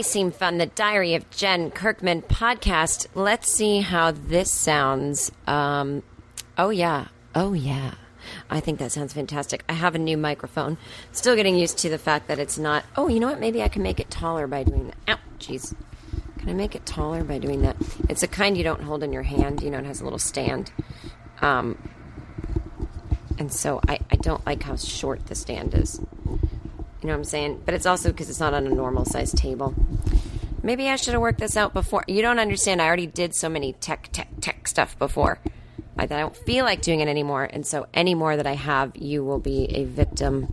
I Seem Fun, the Diary of Jen Kirkman podcast. Let's see how this sounds. Um, oh, yeah. Oh, yeah. I think that sounds fantastic. I have a new microphone. Still getting used to the fact that it's not. Oh, you know what? Maybe I can make it taller by doing that. Ow, jeez. Can I make it taller by doing that? It's a kind you don't hold in your hand. You know, it has a little stand. Um, and so I, I don't like how short the stand is. You know what I'm saying? But it's also because it's not on a normal sized table. Maybe I should have worked this out before. You don't understand. I already did so many tech, tech, tech stuff before. I, that I don't feel like doing it anymore. And so, any more that I have, you will be a victim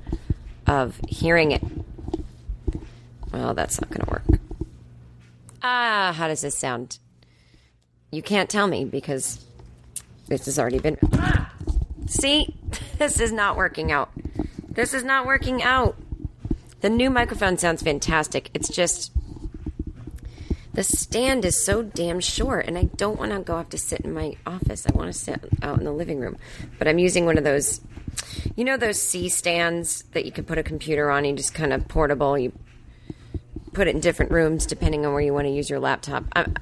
of hearing it. Well, that's not going to work. Ah, how does this sound? You can't tell me because this has already been. Ah! See, this is not working out. This is not working out. The new microphone sounds fantastic. It's just the stand is so damn short, and I don't want to go have to sit in my office. I want to sit out in the living room. But I'm using one of those, you know, those C stands that you can put a computer on. You just kind of portable. You put it in different rooms depending on where you want to use your laptop. I'm,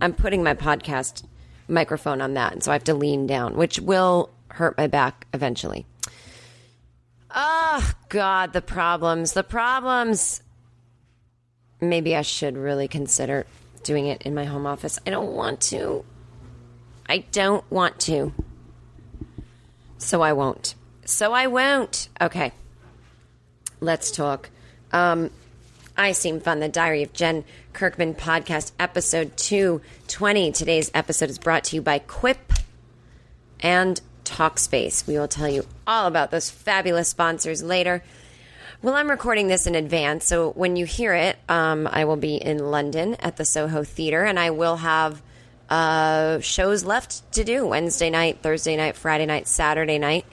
I'm putting my podcast microphone on that, and so I have to lean down, which will hurt my back eventually. Oh, God, the problems. The problems. Maybe I should really consider doing it in my home office. I don't want to. I don't want to. So I won't. So I won't. Okay. Let's talk. Um, I Seem Fun, the Diary of Jen Kirkman podcast, episode 220. Today's episode is brought to you by Quip and Talkspace. We will tell you all about those fabulous sponsors later. Well, I'm recording this in advance, so when you hear it, um, I will be in London at the Soho Theatre, and I will have uh, shows left to do Wednesday night, Thursday night, Friday night, Saturday night.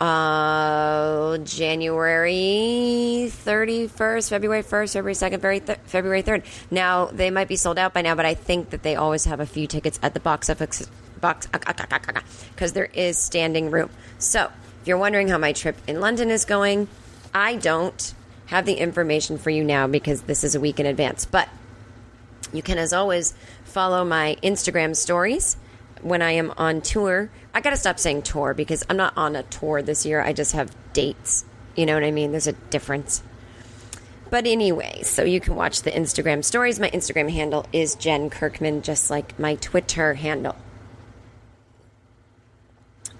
Uh, January 31st, February 1st, February 2nd, February, th- February 3rd. Now, they might be sold out by now, but I think that they always have a few tickets at the box office box because ah, ah, ah, there is standing room. So, if you're wondering how my trip in London is going, I don't have the information for you now because this is a week in advance. But you can, as always, follow my Instagram stories when I am on tour. I got to stop saying tour because I'm not on a tour this year. I just have dates. You know what I mean? There's a difference. But anyway, so you can watch the Instagram stories. My Instagram handle is Jen Kirkman, just like my Twitter handle.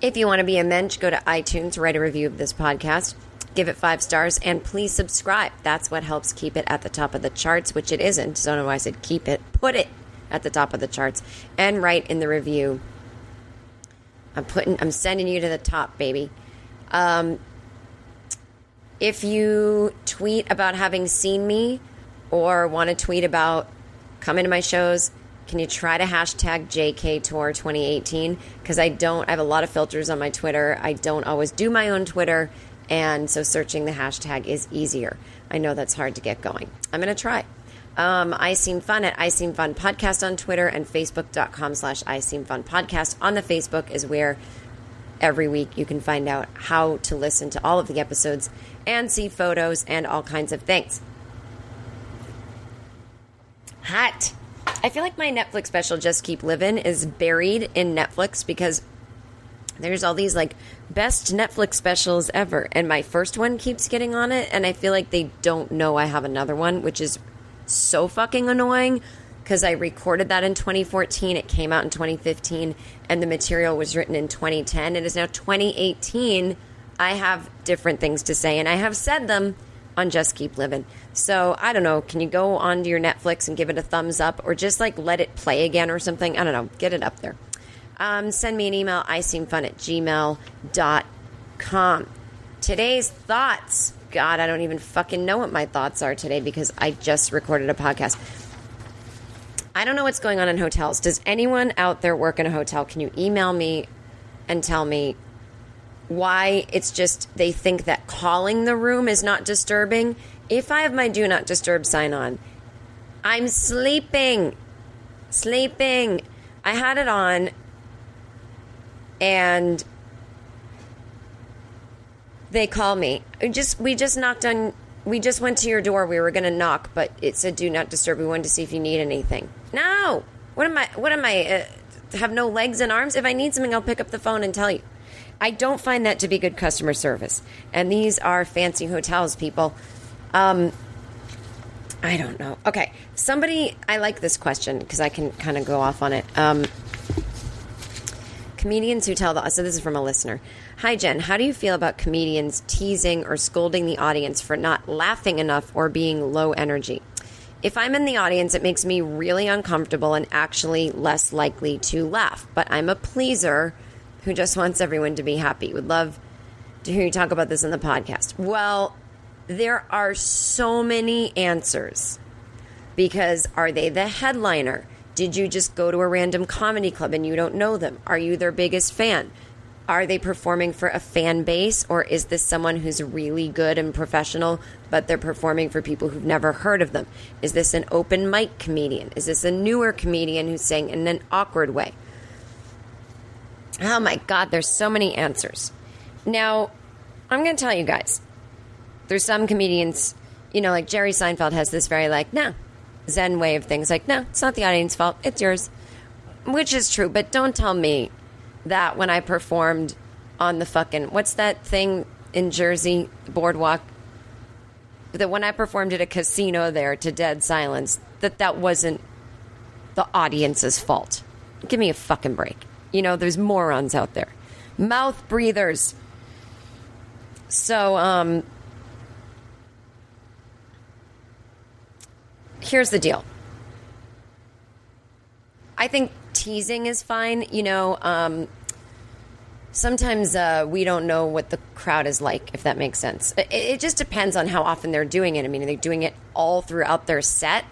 If you want to be a mensch, go to iTunes, write a review of this podcast, give it five stars, and please subscribe. That's what helps keep it at the top of the charts, which it isn't. So, no, I said keep it, put it at the top of the charts, and write in the review I'm putting, I'm sending you to the top, baby. Um, if you tweet about having seen me or want to tweet about coming to my shows, can you try to hashtag JK Tour 2018? Because I don't, I have a lot of filters on my Twitter. I don't always do my own Twitter. And so searching the hashtag is easier. I know that's hard to get going. I'm going to try. Um, I Seem Fun at I Seem Fun Podcast on Twitter and Facebook.com slash I Seem Fun Podcast. On the Facebook is where every week you can find out how to listen to all of the episodes and see photos and all kinds of things. Hot. I feel like my Netflix special, Just Keep Living, is buried in Netflix because there's all these like best Netflix specials ever. And my first one keeps getting on it. And I feel like they don't know I have another one, which is so fucking annoying because I recorded that in 2014. It came out in 2015, and the material was written in 2010. It is now 2018. I have different things to say, and I have said them on Just Keep Living. So I don't know. Can you go onto your Netflix and give it a thumbs up, or just like let it play again or something? I don't know. Get it up there. Um, send me an email, I seem fun at gmail.com. Today's thoughts. God, I don't even fucking know what my thoughts are today because I just recorded a podcast. I don't know what's going on in hotels. Does anyone out there work in a hotel? Can you email me and tell me why it's just they think that calling the room is not disturbing? If I have my do not disturb sign on, I'm sleeping. Sleeping. I had it on and they call me. We just we just knocked on we just went to your door. We were going to knock, but it said do not disturb. We wanted to see if you need anything. No. What am I what am I uh, have no legs and arms? If I need something, I'll pick up the phone and tell you. I don't find that to be good customer service. And these are fancy hotels, people. Um I don't know. Okay. Somebody I like this question because I can kind of go off on it. Um comedians who tell the so this is from a listener hi jen how do you feel about comedians teasing or scolding the audience for not laughing enough or being low energy if i'm in the audience it makes me really uncomfortable and actually less likely to laugh but i'm a pleaser who just wants everyone to be happy would love to hear you talk about this in the podcast well there are so many answers because are they the headliner did you just go to a random comedy club and you don't know them? Are you their biggest fan? Are they performing for a fan base or is this someone who's really good and professional, but they're performing for people who've never heard of them? Is this an open mic comedian? Is this a newer comedian who's saying in an awkward way? Oh my God, there's so many answers. Now, I'm going to tell you guys there's some comedians, you know, like Jerry Seinfeld has this very like, no, Zen way of things. Like, no, it's not the audience's fault. It's yours. Which is true, but don't tell me that when I performed on the fucking what's that thing in Jersey boardwalk that when I performed at a casino there to dead silence that that wasn't the audience's fault. Give me a fucking break. You know, there's morons out there. Mouth breathers. So, um here's the deal. I think teasing is fine. You know, um, sometimes uh, we don't know what the crowd is like, if that makes sense. It, it just depends on how often they're doing it. I mean, are they doing it all throughout their set?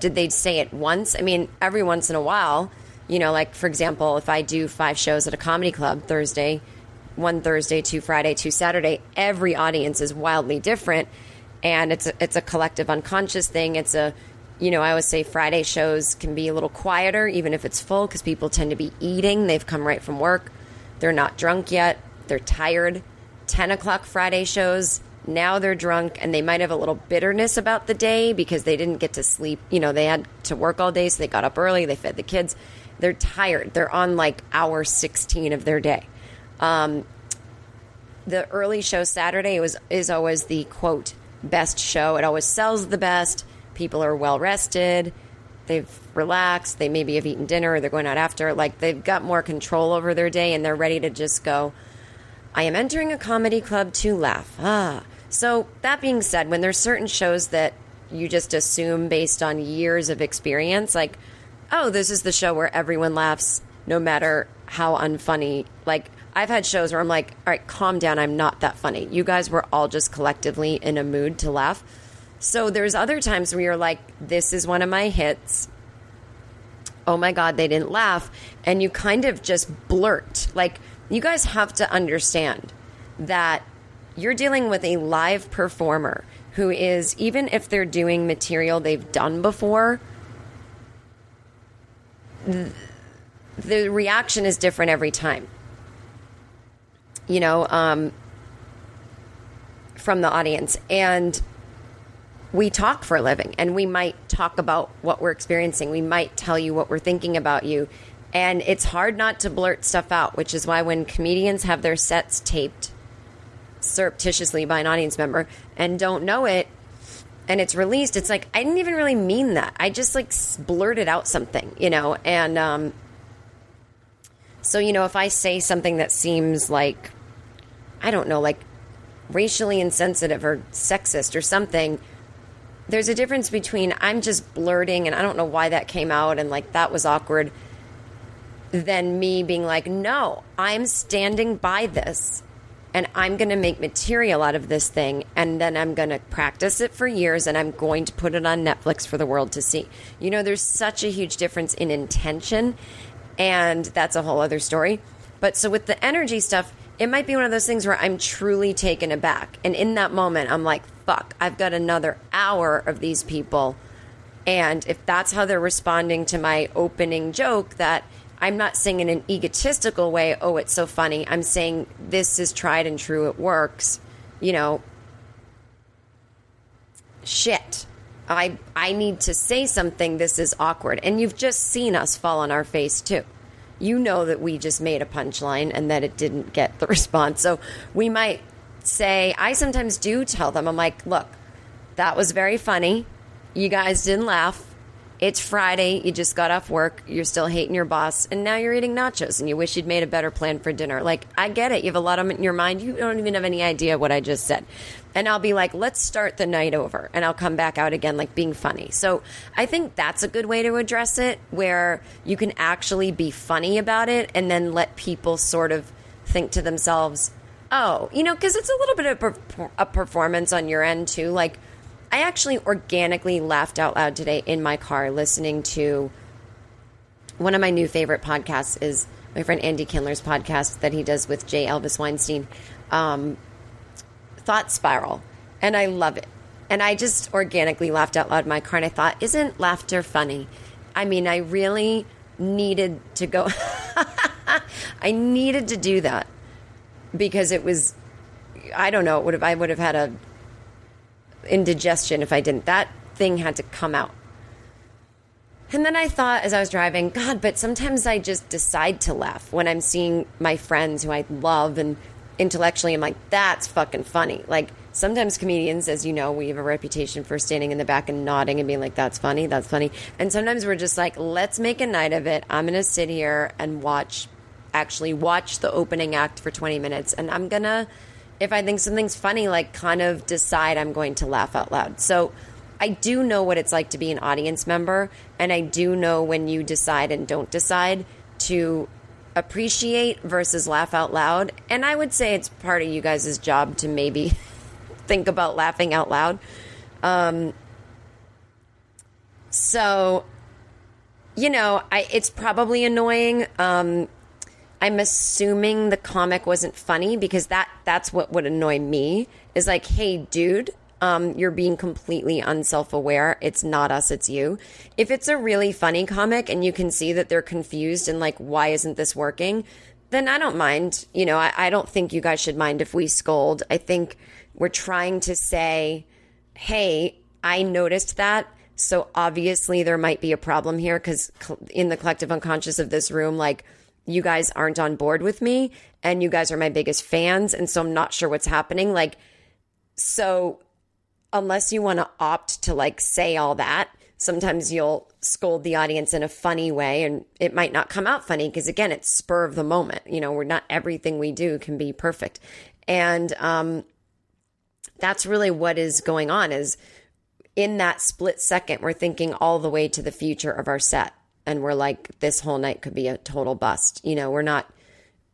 Did they say it once? I mean, every once in a while, you know, like for example, if I do five shows at a comedy club Thursday, one Thursday, two Friday, two Saturday, every audience is wildly different, and it's a, it's a collective unconscious thing. It's a you know, I always say Friday shows can be a little quieter, even if it's full, because people tend to be eating. They've come right from work. They're not drunk yet. They're tired. 10 o'clock Friday shows, now they're drunk and they might have a little bitterness about the day because they didn't get to sleep. You know, they had to work all day, so they got up early, they fed the kids. They're tired. They're on like hour 16 of their day. Um, the early show Saturday was is always the quote best show. It always sells the best people are well rested they've relaxed they maybe have eaten dinner or they're going out after like they've got more control over their day and they're ready to just go i am entering a comedy club to laugh ah so that being said when there's certain shows that you just assume based on years of experience like oh this is the show where everyone laughs no matter how unfunny. Like I've had shows where I'm like, all right, calm down. I'm not that funny. You guys were all just collectively in a mood to laugh. So there's other times where you're like, this is one of my hits. Oh my God, they didn't laugh. And you kind of just blurt. Like, you guys have to understand that you're dealing with a live performer who is, even if they're doing material they've done before, the reaction is different every time. You know, um, from the audience. And we talk for a living and we might talk about what we're experiencing. We might tell you what we're thinking about you. And it's hard not to blurt stuff out, which is why when comedians have their sets taped surreptitiously by an audience member and don't know it and it's released, it's like, I didn't even really mean that. I just like blurted out something, you know? And, um, so, you know, if I say something that seems like, I don't know, like racially insensitive or sexist or something, there's a difference between I'm just blurting and I don't know why that came out and like that was awkward than me being like, no, I'm standing by this and I'm going to make material out of this thing and then I'm going to practice it for years and I'm going to put it on Netflix for the world to see. You know, there's such a huge difference in intention and that's a whole other story. But so with the energy stuff, it might be one of those things where I'm truly taken aback. And in that moment, I'm like, fuck, I've got another hour of these people. And if that's how they're responding to my opening joke, that I'm not saying in an egotistical way, oh, it's so funny. I'm saying this is tried and true, it works. You know, shit. I I need to say something. This is awkward. And you've just seen us fall on our face too. You know that we just made a punchline and that it didn't get the response. So we might say, I sometimes do tell them, I'm like, look, that was very funny. You guys didn't laugh. It's Friday. You just got off work. You're still hating your boss. And now you're eating nachos and you wish you'd made a better plan for dinner. Like, I get it. You have a lot of in your mind. You don't even have any idea what I just said. And I'll be like, let's start the night over. And I'll come back out again, like being funny. So I think that's a good way to address it, where you can actually be funny about it and then let people sort of think to themselves, oh, you know, because it's a little bit of a performance on your end too. Like, I actually organically laughed out loud today in my car listening to one of my new favorite podcasts is my friend Andy Kindler's podcast that he does with J. Elvis Weinstein, um, Thought Spiral, and I love it. And I just organically laughed out loud in my car, and I thought, isn't laughter funny? I mean, I really needed to go. I needed to do that because it was. I don't know. Would have. I would have had a indigestion if I didn't. That thing had to come out. And then I thought as I was driving, God, but sometimes I just decide to laugh when I'm seeing my friends who I love and intellectually I'm like, that's fucking funny. Like sometimes comedians, as you know, we have a reputation for standing in the back and nodding and being like, that's funny, that's funny. And sometimes we're just like, let's make a night of it. I'm going to sit here and watch, actually watch the opening act for 20 minutes. And I'm going to, if I think something's funny, like kind of decide I'm going to laugh out loud. So I do know what it's like to be an audience member, and I do know when you decide and don't decide to appreciate versus laugh out loud. And I would say it's part of you guys' job to maybe think about laughing out loud. Um, so, you know, I, it's probably annoying. Um, I'm assuming the comic wasn't funny because that that's what would annoy me is like, hey, dude, um, you're being completely unself aware. It's not us, it's you. If it's a really funny comic and you can see that they're confused and like, why isn't this working? Then I don't mind. You know, I, I don't think you guys should mind if we scold. I think we're trying to say, hey, I noticed that. So obviously there might be a problem here because in the collective unconscious of this room, like, you guys aren't on board with me and you guys are my biggest fans. And so I'm not sure what's happening. Like, so unless you want to opt to like say all that, sometimes you'll scold the audience in a funny way and it might not come out funny because again, it's spur of the moment. You know, we're not everything we do can be perfect. And, um, that's really what is going on is in that split second, we're thinking all the way to the future of our set and we're like, this whole night could be a total bust. You know, we're not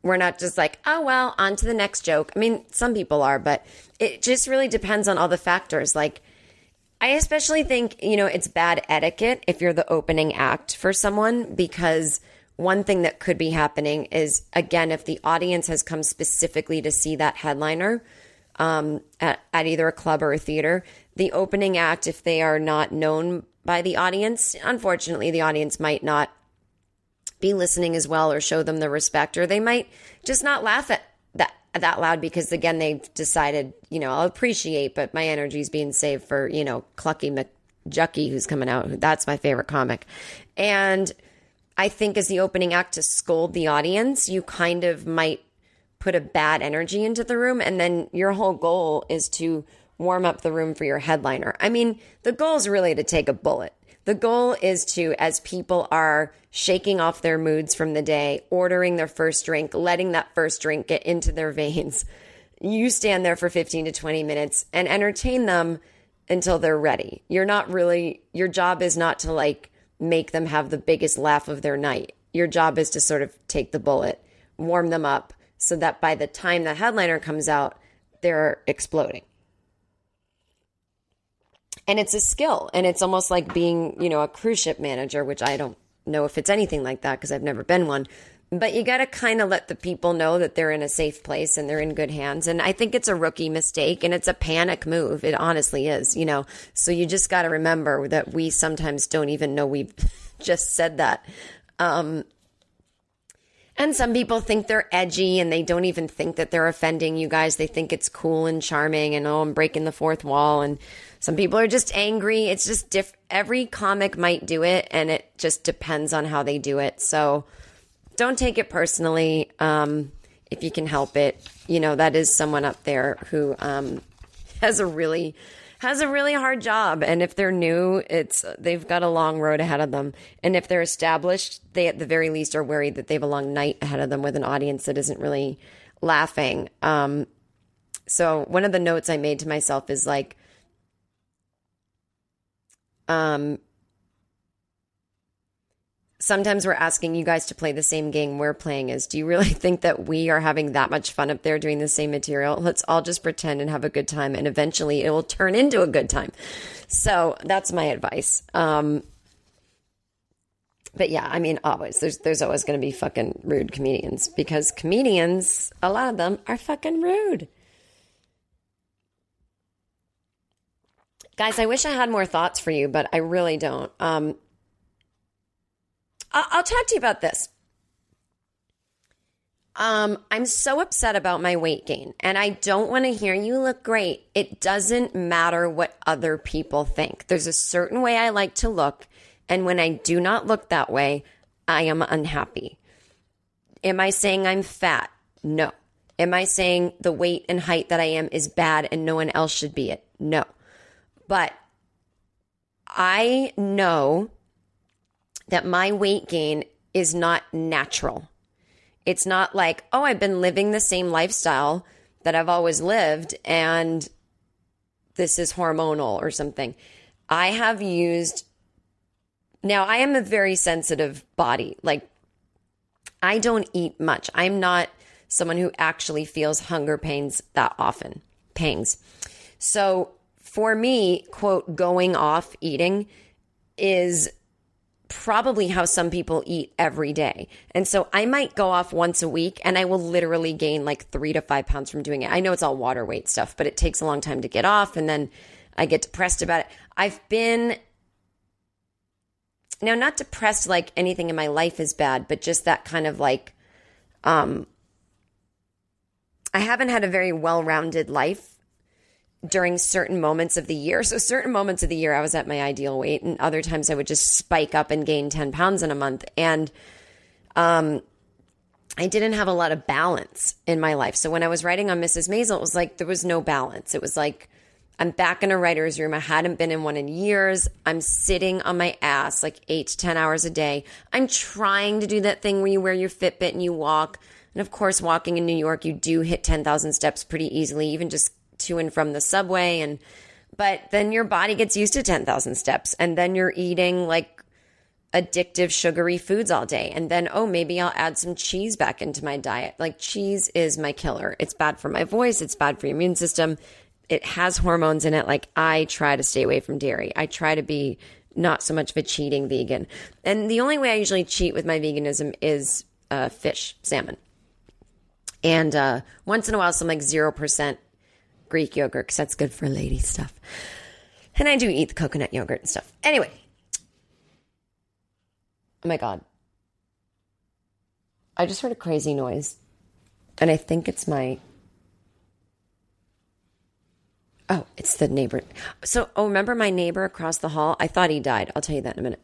we're not just like, oh well, on to the next joke. I mean, some people are, but it just really depends on all the factors. Like I especially think, you know, it's bad etiquette if you're the opening act for someone because one thing that could be happening is again, if the audience has come specifically to see that headliner um, at, at either a club or a theater, the opening act, if they are not known by the audience, unfortunately, the audience might not be listening as well or show them the respect, or they might just not laugh at that that loud because again they've decided, you know, I'll appreciate, but my energy is being saved for, you know, Clucky McJucky who's coming out. That's my favorite comic. And I think as the opening act to scold the audience, you kind of might put a bad energy into the room. And then your whole goal is to warm up the room for your headliner. I mean, the goal is really to take a bullet. The goal is to, as people are shaking off their moods from the day, ordering their first drink, letting that first drink get into their veins, you stand there for 15 to 20 minutes and entertain them until they're ready. You're not really, your job is not to like make them have the biggest laugh of their night. Your job is to sort of take the bullet, warm them up so that by the time the headliner comes out, they're exploding and it's a skill. And it's almost like being you know a cruise ship manager which i don't know if it's anything like that because i've never been one. But you got to kind of let the people know that they're in a safe place and they're in good hands. And i think it's a rookie mistake and it's a panic move. It honestly is you know? So you just got to remember that we sometimes don't even know we've just said that. Um, and some people think they're edgy and they don't even think that they're offending you guys. They think it's cool and charming and oh, I'm breaking the fourth wall. And some people are just angry. It's just diff- every comic might do it and it just depends on how they do it. So don't take it personally. Um, if you can help it, you know, that is someone up there who, um, has a really, has a really hard job and if they're new it's they've got a long road ahead of them and if they're established they at the very least are worried that they have a long night ahead of them with an audience that isn't really laughing um, so one of the notes i made to myself is like um, sometimes we're asking you guys to play the same game we're playing is do you really think that we are having that much fun up there doing the same material? Let's all just pretend and have a good time and eventually it will turn into a good time. So that's my advice. Um, but yeah i mean always. There's there's always going to be fucking rude comedians because comedians a lot of them are fucking rude guys i wish i had more thoughts for you but i really don't um, I- I'll talk to you about this. Um, I'm so upset about my weight gain, and I don't want to hear you look great. It doesn't matter what other people think. There's a certain way I like to look, and when I do not look that way, I am unhappy. Am I saying I'm fat? No. Am I saying the weight and height that I am is bad and no one else should be it? No. But I know that my weight gain is not natural. It's not like, oh, I've been living the same lifestyle that I've always lived and this is hormonal or something. I have used, now I am a very sensitive body. Like, I don't eat much. I'm not someone who actually feels hunger pains that often, pangs. So for me, quote, going off eating is probably how some people eat every day. And so I might go off once a week and I will literally gain like three to five pounds from doing it. I know it's all water weight stuff, but it takes a long time to get off and then I get depressed about it. I've been now not depressed like anything in my life is bad, but just that kind of like um I haven't had a very well-rounded life during certain moments of the year. So, certain moments of the year, I was at my ideal weight, and other times I would just spike up and gain 10 pounds in a month. And um, I didn't have a lot of balance in my life. So, when I was writing on Mrs. Maisel, it was like there was no balance. It was like, I'm back in a writer's room. I hadn't been in one in years. I'm sitting on my ass like eight to 10 hours a day. I'm trying to do that thing where you wear your Fitbit and you walk. And of course, walking in New York, you do hit 10,000 steps pretty easily, even just to and from the subway and but then your body gets used to 10,000 steps and then you're eating like addictive sugary foods all day. And then, oh, maybe I'll add some cheese back into my diet. Like cheese is my killer. It's bad for my voice, it's bad for your immune system. It has hormones in it. Like I try to stay away from dairy. I try to be not so much of a cheating vegan. And the only way I usually cheat with my veganism is uh, fish, salmon. And uh, once in a while, some like 0% Greek yogurt because that's good for lady stuff. And I do eat the coconut yogurt and stuff. Anyway, oh my God. I just heard a crazy noise. And I think it's my. Oh, it's the neighbor. So, oh, remember my neighbor across the hall? I thought he died. I'll tell you that in a minute.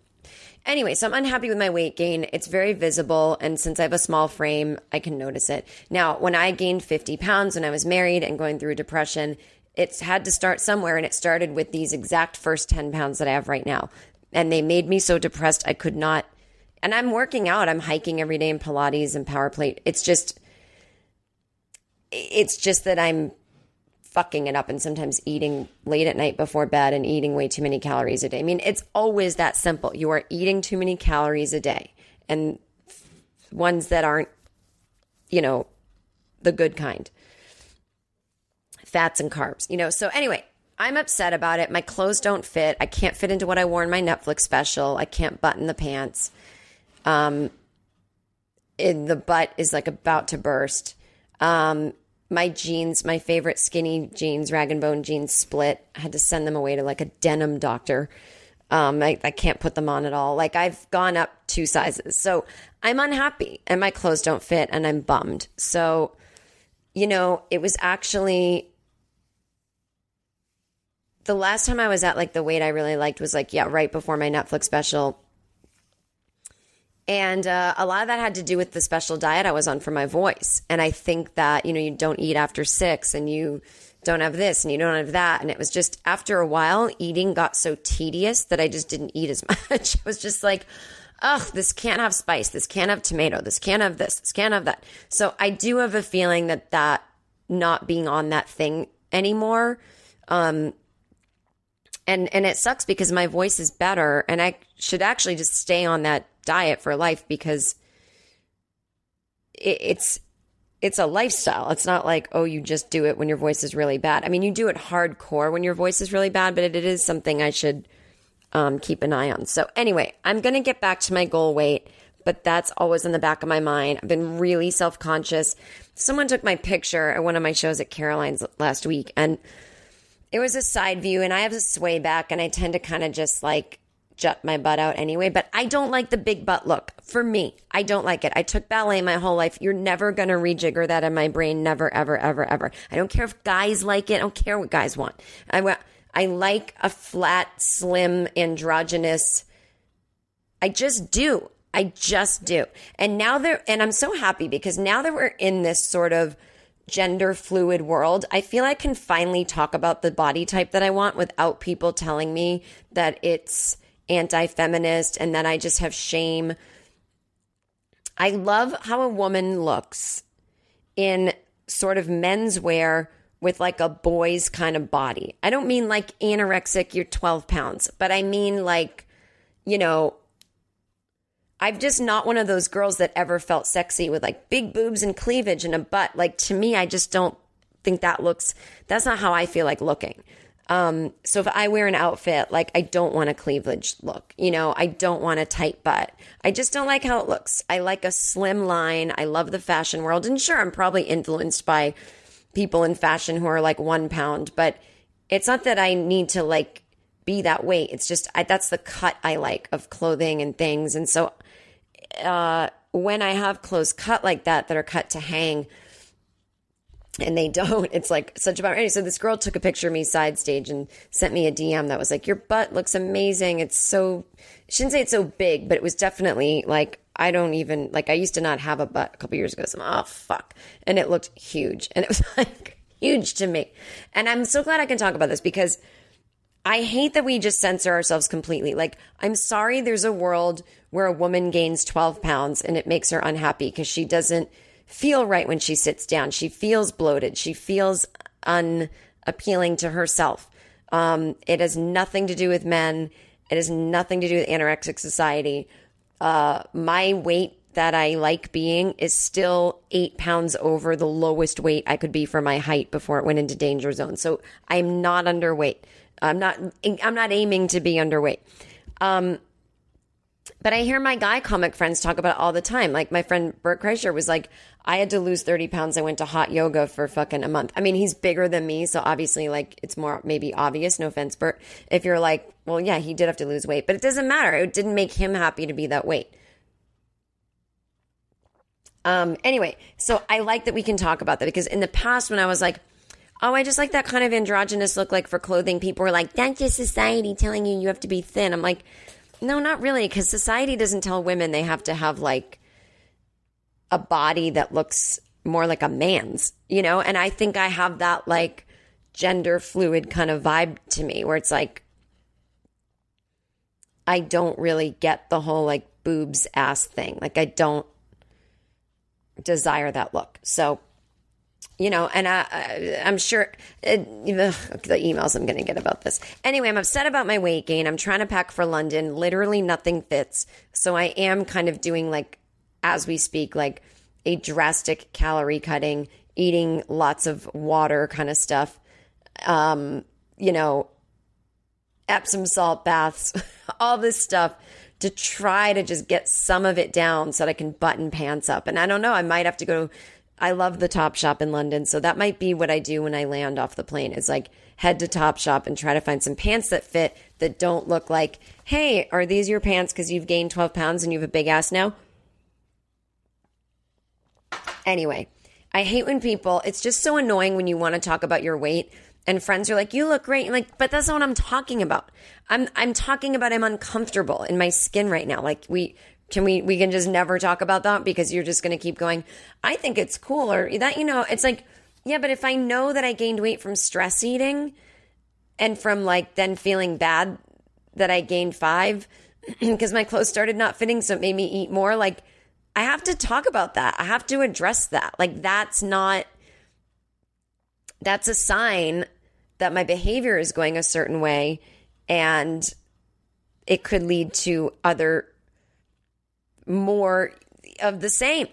Anyway, so I'm unhappy with my weight gain. It's very visible. And since I have a small frame, I can notice it. Now, when I gained 50 pounds when I was married and going through depression, it's had to start somewhere. And it started with these exact first 10 pounds that I have right now. And they made me so depressed I could not. And I'm working out. I'm hiking every day in Pilates and power plate. It's just, it's just that I'm fucking it up and sometimes eating late at night before bed and eating way too many calories a day. I mean, it's always that simple. You are eating too many calories a day and ones that aren't, you know, the good kind. Fats and carbs, you know. So anyway, I'm upset about it. My clothes don't fit. I can't fit into what I wore in my Netflix special. I can't button the pants. Um, the butt is like about to burst. Um, my jeans, my favorite skinny jeans, rag and bone jeans split. I had to send them away to like a denim doctor. Um, I, I can't put them on at all. Like I've gone up two sizes. So I'm unhappy and my clothes don't fit and I'm bummed. So, you know, it was actually the last time I was at like the weight I really liked was like, yeah, right before my Netflix special. And uh, a lot of that had to do with the special diet I was on for my voice. And I think that, you know, you don't eat after six and you don't have this and you don't have that. And it was just after a while, eating got so tedious that I just didn't eat as much. it was just like, ugh, this can't have spice. This can't have tomato. This can't have this. This can't have that. So I do have a feeling that that not being on that thing anymore, um, and and it sucks because my voice is better and I should actually just stay on that diet for life because it, it's it's a lifestyle. It's not like, oh, you just do it when your voice is really bad. I mean, you do it hardcore when your voice is really bad, but it, it is something I should um, keep an eye on. So, anyway, I'm going to get back to my goal weight, but that's always in the back of my mind. I've been really self conscious. Someone took my picture at one of my shows at Caroline's last week, and it was a side view, and I have a sway back, and I tend to kind of just like jut my butt out anyway, but I don't like the big butt look. For me, I don't like it. I took ballet my whole life. You're never going to rejigger that in my brain. Never, ever, ever, ever. I don't care if guys like it. I don't care what guys want. I, I like a flat, slim, androgynous. I just do. I just do. And now they're, and I'm so happy because now that we're in this sort of gender fluid world, I feel I can finally talk about the body type that I want without people telling me that it's, anti feminist and then I just have shame. I love how a woman looks in sort of menswear with like a boy's kind of body. I don't mean like anorexic, you're 12 pounds, but I mean like, you know, I'm just not one of those girls that ever felt sexy with like big boobs and cleavage and a butt. Like to me, I just don't think that looks, that's not how I feel like looking. Um, so if I wear an outfit, like I don't want a cleavage look, you know, I don't want a tight butt. I just don't like how it looks. I like a slim line. I love the fashion world. And sure, I'm probably influenced by people in fashion who are like one pound, but it's not that I need to like be that weight. It's just, I, that's the cut I like of clothing and things. And so, uh, when I have clothes cut like that, that are cut to hang, and they don't. It's like such a bummer. So this girl took a picture of me side stage and sent me a DM that was like, "Your butt looks amazing. It's so." Shouldn't say it's so big, but it was definitely like I don't even like. I used to not have a butt a couple years ago. So I'm, oh fuck, and it looked huge, and it was like huge to me. And I'm so glad I can talk about this because I hate that we just censor ourselves completely. Like I'm sorry, there's a world where a woman gains 12 pounds and it makes her unhappy because she doesn't feel right when she sits down. She feels bloated. She feels unappealing to herself. Um, it has nothing to do with men. It has nothing to do with anorexic society. Uh, my weight that I like being is still eight pounds over the lowest weight I could be for my height before it went into danger zone. So I'm not underweight. I'm not. I'm not aiming to be underweight. Um, but I hear my guy comic friends talk about it all the time. Like my friend Bert Kreischer was like, I had to lose 30 pounds. I went to hot yoga for fucking a month. I mean, he's bigger than me. So obviously, like, it's more maybe obvious. No offense, Bert. If you're like, well, yeah, he did have to lose weight, but it doesn't matter. It didn't make him happy to be that weight. Um, anyway, so I like that we can talk about that because in the past, when I was like, oh, I just like that kind of androgynous look like for clothing, people were like, that's just society telling you you have to be thin. I'm like, no, not really, because society doesn't tell women they have to have like a body that looks more like a man's, you know? And I think I have that like gender fluid kind of vibe to me where it's like, I don't really get the whole like boobs ass thing. Like, I don't desire that look. So, you know, and I, I, I'm sure it, ugh, the emails I'm going to get about this. Anyway, I'm upset about my weight gain. I'm trying to pack for London. Literally nothing fits. So I am kind of doing like, as we speak, like a drastic calorie cutting, eating lots of water kind of stuff. Um, you know, Epsom salt baths, all this stuff to try to just get some of it down so that I can button pants up. And I don't know, I might have to go. I love the Top Shop in London, so that might be what I do when I land off the plane. Is like head to Top Shop and try to find some pants that fit that don't look like, hey, are these your pants because you've gained 12 pounds and you have a big ass now? Anyway, I hate when people, it's just so annoying when you want to talk about your weight and friends are like, "You look great." Like, but that's not what I'm talking about. I'm I'm talking about I'm uncomfortable in my skin right now. Like we can we we can just never talk about that because you're just going to keep going. I think it's cool or that you know, it's like yeah, but if I know that I gained weight from stress eating and from like then feeling bad that I gained 5 because my clothes started not fitting so it made me eat more, like I have to talk about that. I have to address that. Like that's not that's a sign that my behavior is going a certain way and it could lead to other more of the same.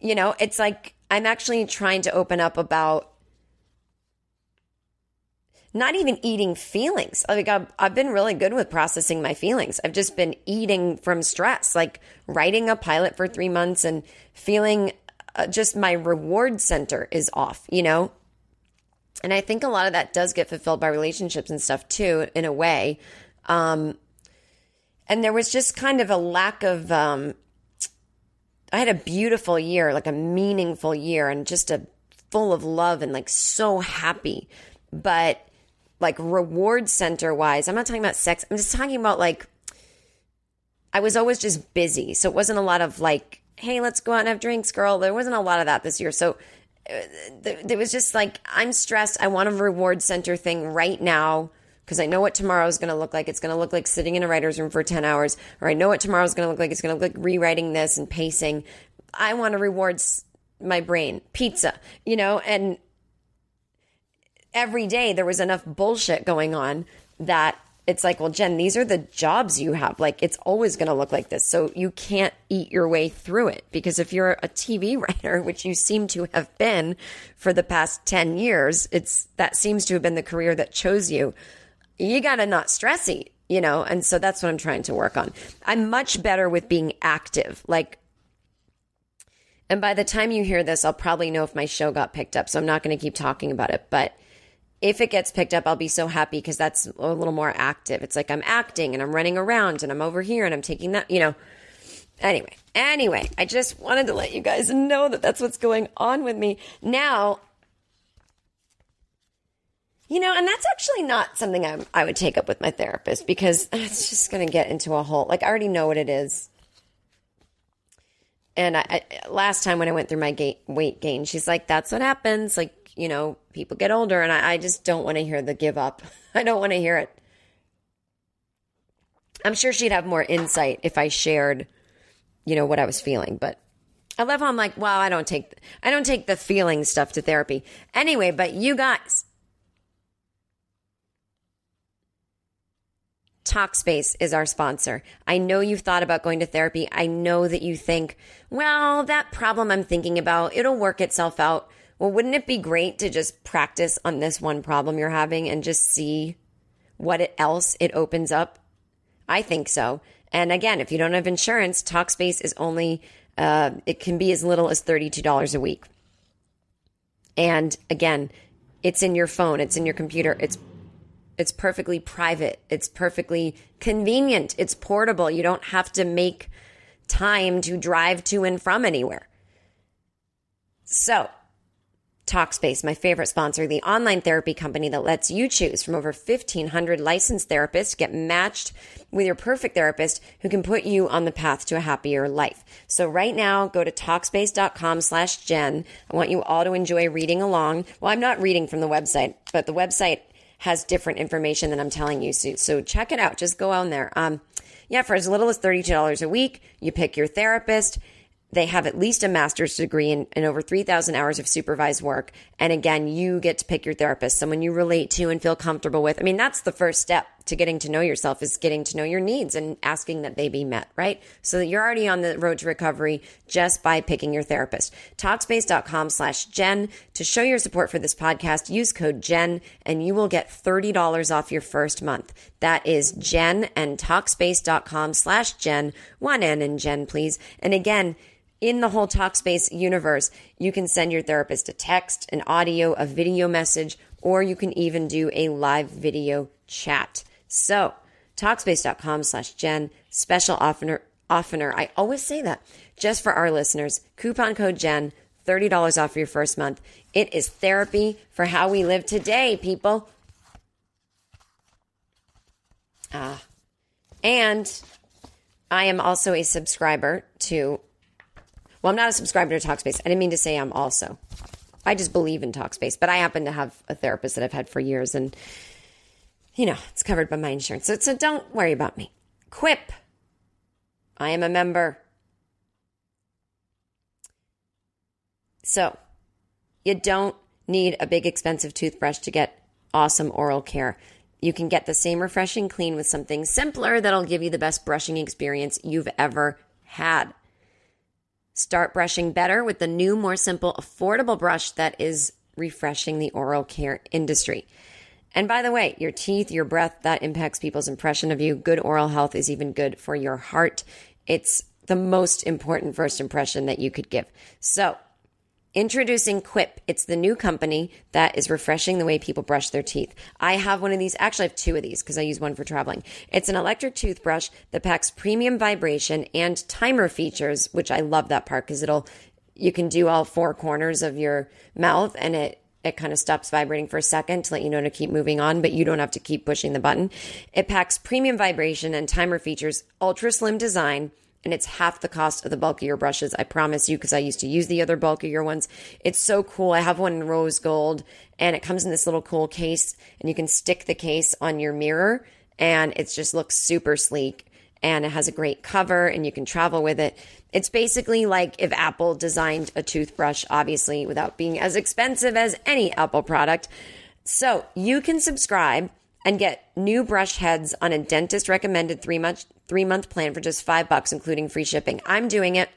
You know, it's like I'm actually trying to open up about not even eating feelings. Like I've, I've been really good with processing my feelings. I've just been eating from stress, like writing a pilot for three months and feeling uh, just my reward center is off, you know? And I think a lot of that does get fulfilled by relationships and stuff too, in a way. Um, and there was just kind of a lack of, um, I had a beautiful year, like a meaningful year, and just a full of love and like so happy. But like reward center wise, I'm not talking about sex. I'm just talking about like, I was always just busy. So it wasn't a lot of like, hey, let's go out and have drinks, girl. There wasn't a lot of that this year. So uh, there was just like I'm stressed. I want a reward center thing right now because I know what tomorrow is going to look like. It's going to look like sitting in a writer's room for 10 hours, or I know what tomorrow is going to look like. It's going to look like rewriting this and pacing. I want to reward my brain. Pizza, you know, and every day there was enough bullshit going on that it's like, well, Jen, these are the jobs you have. Like, it's always going to look like this. So you can't eat your way through it. Because if you're a TV writer, which you seem to have been for the past 10 years, it's that seems to have been the career that chose you. You got to not stress eat, you know? And so that's what I'm trying to work on. I'm much better with being active. Like, and by the time you hear this, I'll probably know if my show got picked up. So I'm not going to keep talking about it. But if it gets picked up, I'll be so happy because that's a little more active. It's like I'm acting and I'm running around and I'm over here and I'm taking that, you know. Anyway, anyway, I just wanted to let you guys know that that's what's going on with me. Now, you know, and that's actually not something I, I would take up with my therapist because it's just going to get into a whole, like, I already know what it is. And I, I last time when I went through my gait, weight gain, she's like, that's what happens. Like, you know, people get older and I, I just don't want to hear the give up. I don't want to hear it. I'm sure she'd have more insight if I shared, you know, what I was feeling, but I love how I'm like, wow, I don't take, I don't take the feeling stuff to therapy. Anyway, but you guys, Talkspace is our sponsor. I know you've thought about going to therapy. I know that you think, well, that problem I'm thinking about, it'll work itself out. Well, wouldn't it be great to just practice on this one problem you're having and just see what else it opens up? I think so. And again, if you don't have insurance, Talkspace is only, uh, it can be as little as $32 a week. And again, it's in your phone, it's in your computer, it's it's perfectly private. It's perfectly convenient. It's portable. You don't have to make time to drive to and from anywhere. So, Talkspace, my favorite sponsor, the online therapy company that lets you choose from over 1500 licensed therapists, get matched with your perfect therapist who can put you on the path to a happier life. So right now, go to Talkspace.com slash Jen. I want you all to enjoy reading along. Well, I'm not reading from the website, but the website has different information than I'm telling you. So, so check it out. Just go on there. Um, yeah, for as little as $32 a week, you pick your therapist. They have at least a master's degree and, and over 3,000 hours of supervised work. And again, you get to pick your therapist, someone you relate to and feel comfortable with. I mean, that's the first step to getting to know yourself is getting to know your needs and asking that they be met, right? So that you're already on the road to recovery just by picking your therapist. Talkspace.com slash Jen. To show your support for this podcast, use code Jen and you will get $30 off your first month. That is Jen and Talkspace.com slash Jen. One N and Jen, please. And again, in the whole Talkspace universe, you can send your therapist a text, an audio, a video message, or you can even do a live video chat. So, Talkspace.com slash Jen, special oftener, oftener. I always say that just for our listeners. Coupon code Jen, $30 off your first month. It is therapy for how we live today, people. Ah. And I am also a subscriber to well, I'm not a subscriber to Talkspace. I didn't mean to say I'm also. I just believe in Talkspace, but I happen to have a therapist that I've had for years and, you know, it's covered by my insurance. So, so don't worry about me. Quip. I am a member. So, you don't need a big expensive toothbrush to get awesome oral care. You can get the same refreshing clean with something simpler that'll give you the best brushing experience you've ever had. Start brushing better with the new, more simple, affordable brush that is refreshing the oral care industry. And by the way, your teeth, your breath, that impacts people's impression of you. Good oral health is even good for your heart. It's the most important first impression that you could give. So, Introducing Quip. It's the new company that is refreshing the way people brush their teeth. I have one of these. Actually, I have two of these because I use one for traveling. It's an electric toothbrush that packs premium vibration and timer features, which I love that part because it'll, you can do all four corners of your mouth and it, it kind of stops vibrating for a second to let you know to keep moving on, but you don't have to keep pushing the button. It packs premium vibration and timer features, ultra slim design, and it's half the cost of the bulkier brushes. I promise you, because I used to use the other bulkier ones. It's so cool. I have one in rose gold and it comes in this little cool case and you can stick the case on your mirror and it just looks super sleek and it has a great cover and you can travel with it. It's basically like if Apple designed a toothbrush, obviously without being as expensive as any Apple product. So you can subscribe and get new brush heads on a dentist recommended three month three month plan for just five bucks, including free shipping. I'm doing it.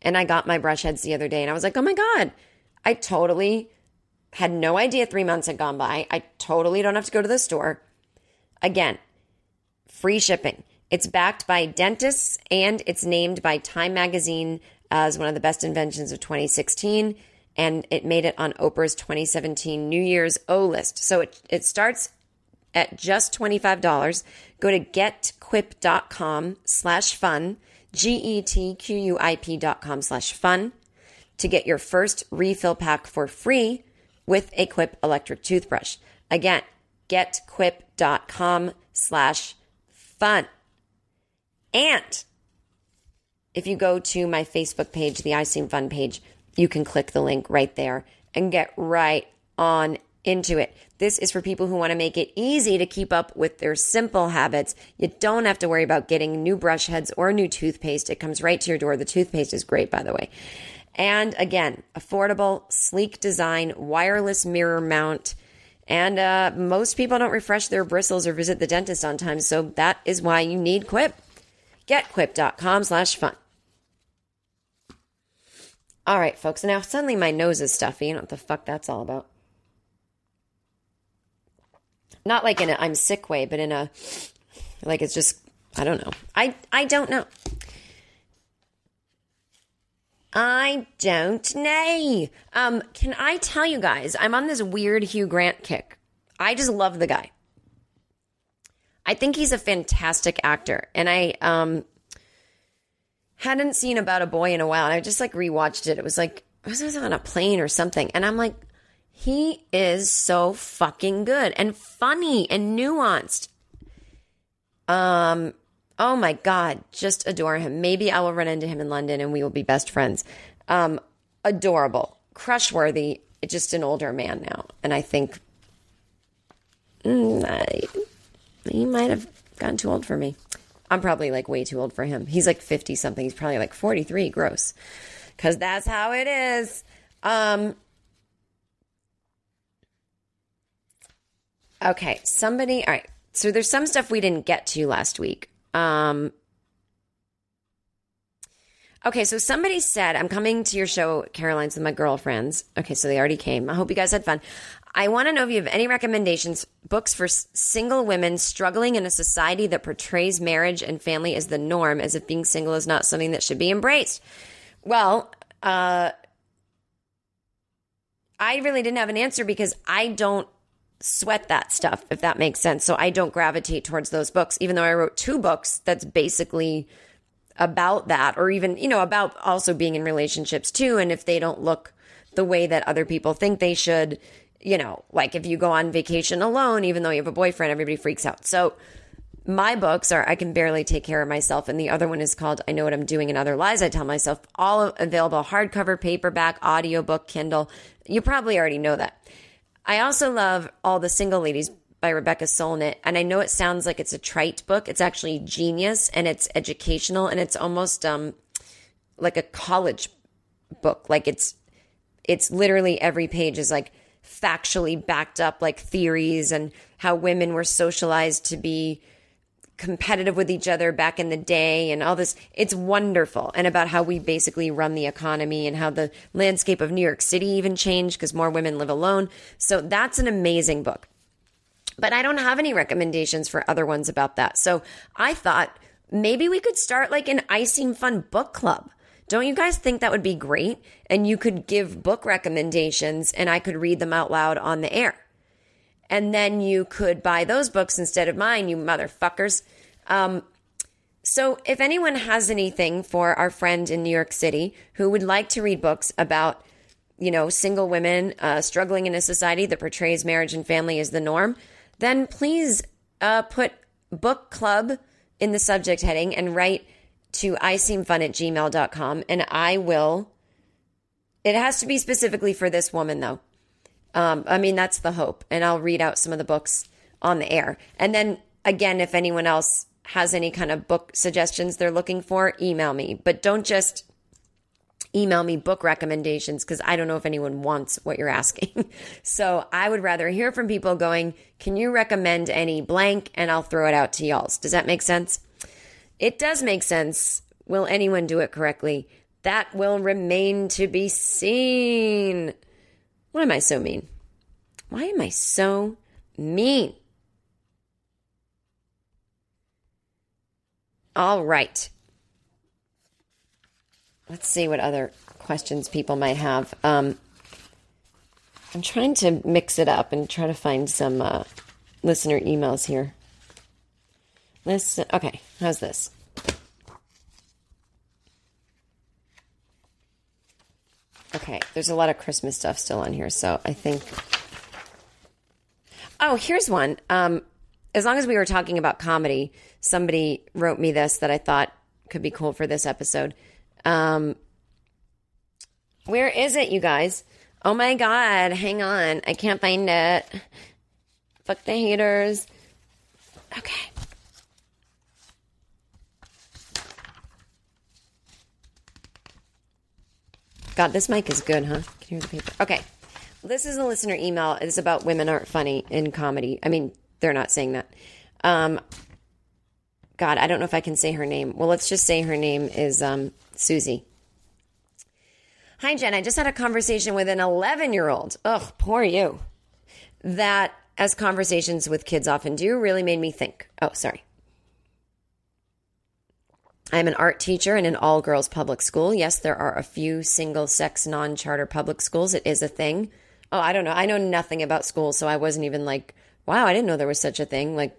And I got my brush heads the other day and I was like, oh my God, I totally had no idea three months had gone by. I totally don't have to go to the store. Again, free shipping. It's backed by dentists and it's named by Time Magazine as one of the best inventions of 2016 and it made it on Oprah's 2017 New Year's O list. So it, it starts at just $25. Go to getquip.com slash fun, G-E-T-Q-U-I-P dot com slash fun to get your first refill pack for free with a Quip electric toothbrush. Again, getquip.com slash fun. And if you go to my Facebook page, the I Seem Fun page, you can click the link right there and get right on into it. This is for people who want to make it easy to keep up with their simple habits. You don't have to worry about getting new brush heads or new toothpaste. It comes right to your door. The toothpaste is great, by the way. And again, affordable, sleek design, wireless mirror mount, And uh, most people don't refresh their bristles or visit the dentist on time, so that is why you need Quip. GetQuip.com slash fun. All right, folks. Now suddenly my nose is stuffy. You know what the fuck that's all about. Not like in a I'm sick way, but in a like it's just I don't know. I I don't know. I don't know. Um, can I tell you guys? I'm on this weird Hugh Grant kick. I just love the guy. I think he's a fantastic actor, and I um hadn't seen About a Boy in a while, and I just like rewatched it. It was like I was on a plane or something, and I'm like, he is so fucking good and funny and nuanced. Um, oh my god, just adore him. Maybe I will run into him in London and we will be best friends. Um, adorable, crush worthy. Just an older man now, and I think mm, I, he might have gotten too old for me. I'm probably like way too old for him. He's like 50 something. He's probably like 43. Gross. Cause that's how it is. Um, okay. Somebody, all right. So there's some stuff we didn't get to last week. Um, okay. So somebody said, I'm coming to your show, Caroline's with my girlfriends. Okay. So they already came. I hope you guys had fun. I want to know if you have any recommendations, books for single women struggling in a society that portrays marriage and family as the norm, as if being single is not something that should be embraced. Well, uh, I really didn't have an answer because I don't sweat that stuff, if that makes sense. So I don't gravitate towards those books, even though I wrote two books that's basically about that, or even, you know, about also being in relationships too. And if they don't look the way that other people think they should, you know, like if you go on vacation alone, even though you have a boyfriend, everybody freaks out. So my books are I Can Barely Take Care of Myself, and the other one is called I Know What I'm Doing and Other Lies I Tell Myself, all available hardcover, paperback, audiobook, Kindle. You probably already know that. I also love All the Single Ladies by Rebecca Solnit, and I know it sounds like it's a trite book. It's actually genius and it's educational and it's almost um like a college book. Like it's it's literally every page is like factually backed up like theories and how women were socialized to be competitive with each other back in the day and all this. It's wonderful. And about how we basically run the economy and how the landscape of New York City even changed because more women live alone. So that's an amazing book. But I don't have any recommendations for other ones about that. So I thought maybe we could start like an I Seem Fun book club. Don't you guys think that would be great? And you could give book recommendations and I could read them out loud on the air and then you could buy those books instead of mine, you motherfuckers. Um, so, if anyone has anything for our friend in New York City who would like to read books about, you know, single women uh, struggling in a society that portrays marriage and family as the norm, then please uh, put book club in the subject heading and write to iseemfun at gmail.com and I will. It has to be specifically for this woman, though. Um, I mean, that's the hope. And I'll read out some of the books on the air. And then again, if anyone else has any kind of book suggestions they're looking for, email me. But don't just email me book recommendations because I don't know if anyone wants what you're asking. so I would rather hear from people going, Can you recommend any blank? And I'll throw it out to y'all. Does that make sense? It does make sense. Will anyone do it correctly? That will remain to be seen. Why am I so mean? Why am I so mean? All right. Let's see what other questions people might have. Um, I'm trying to mix it up and try to find some uh, listener emails here. Listen, okay, how's this? Okay, there's a lot of Christmas stuff still on here, so I think. Oh, here's one. Um, as long as we were talking about comedy, somebody wrote me this that I thought could be cool for this episode. Um, where is it, you guys? Oh my God, hang on. I can't find it. Fuck the haters. Okay. God, this mic is good, huh? Can you hear the paper? Okay. this is a listener email. It's about women aren't funny in comedy. I mean, they're not saying that. Um, God, I don't know if I can say her name. Well, let's just say her name is um, Susie. Hi, Jen. I just had a conversation with an 11 year old. Ugh, poor you. That, as conversations with kids often do, really made me think. Oh, sorry. I'm an art teacher in an all girls public school. Yes, there are a few single sex non charter public schools. It is a thing. Oh, I don't know. I know nothing about schools, so I wasn't even like, wow, I didn't know there was such a thing. Like,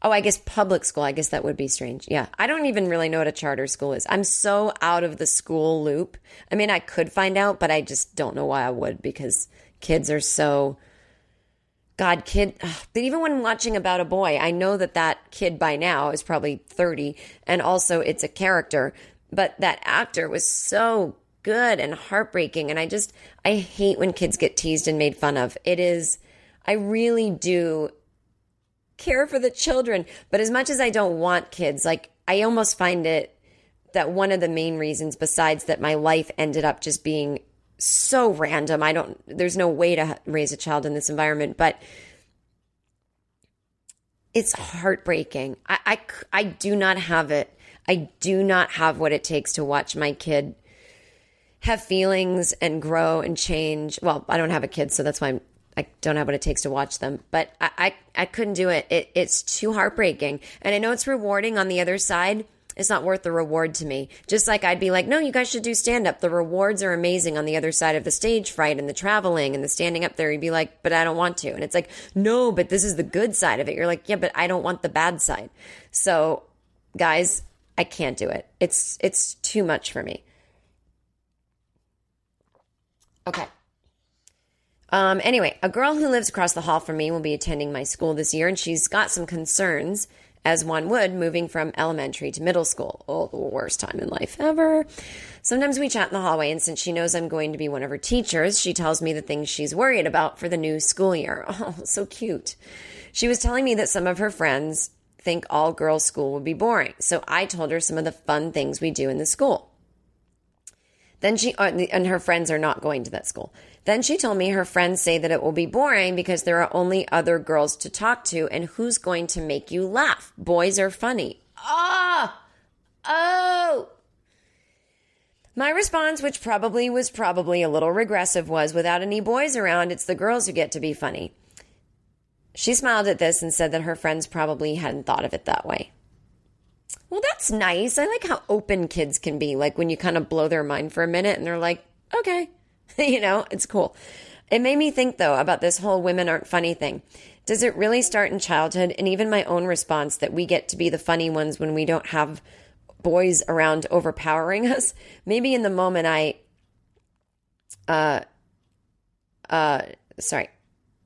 oh, I guess public school. I guess that would be strange. Yeah. I don't even really know what a charter school is. I'm so out of the school loop. I mean, I could find out, but I just don't know why I would because kids are so God, kid, ugh, even when watching About a Boy, I know that that kid by now is probably 30, and also it's a character, but that actor was so good and heartbreaking. And I just, I hate when kids get teased and made fun of. It is, I really do care for the children, but as much as I don't want kids, like, I almost find it that one of the main reasons, besides that my life ended up just being so random. I don't, there's no way to raise a child in this environment, but it's heartbreaking. I, I, I do not have it. I do not have what it takes to watch my kid have feelings and grow and change. Well, I don't have a kid, so that's why I'm, I don't have what it takes to watch them. But I, I, I couldn't do it. it. It's too heartbreaking. And I know it's rewarding on the other side it's not worth the reward to me. Just like I'd be like, no, you guys should do stand up. The rewards are amazing on the other side of the stage fright and the traveling and the standing up there. You'd be like, but I don't want to. And it's like, no, but this is the good side of it. You're like, yeah, but I don't want the bad side. So guys, I can't do it. It's, it's too much for me. Okay. Um, anyway, a girl who lives across the hall from me will be attending my school this year, and she's got some concerns as one would moving from elementary to middle school. Oh, the worst time in life ever. Sometimes we chat in the hallway, and since she knows I'm going to be one of her teachers, she tells me the things she's worried about for the new school year. Oh, so cute. She was telling me that some of her friends think all girls' school would be boring, so I told her some of the fun things we do in the school. Then she, uh, and her friends are not going to that school. Then she told me her friends say that it will be boring because there are only other girls to talk to, and who's going to make you laugh? Boys are funny. Ah! Oh! My response, which probably was probably a little regressive, was without any boys around, it's the girls who get to be funny. She smiled at this and said that her friends probably hadn't thought of it that way. Well, that's nice. I like how open kids can be. Like when you kind of blow their mind for a minute and they're like, okay, you know, it's cool. It made me think though about this whole women aren't funny thing. Does it really start in childhood? And even my own response that we get to be the funny ones when we don't have boys around overpowering us. Maybe in the moment I, uh, uh, sorry,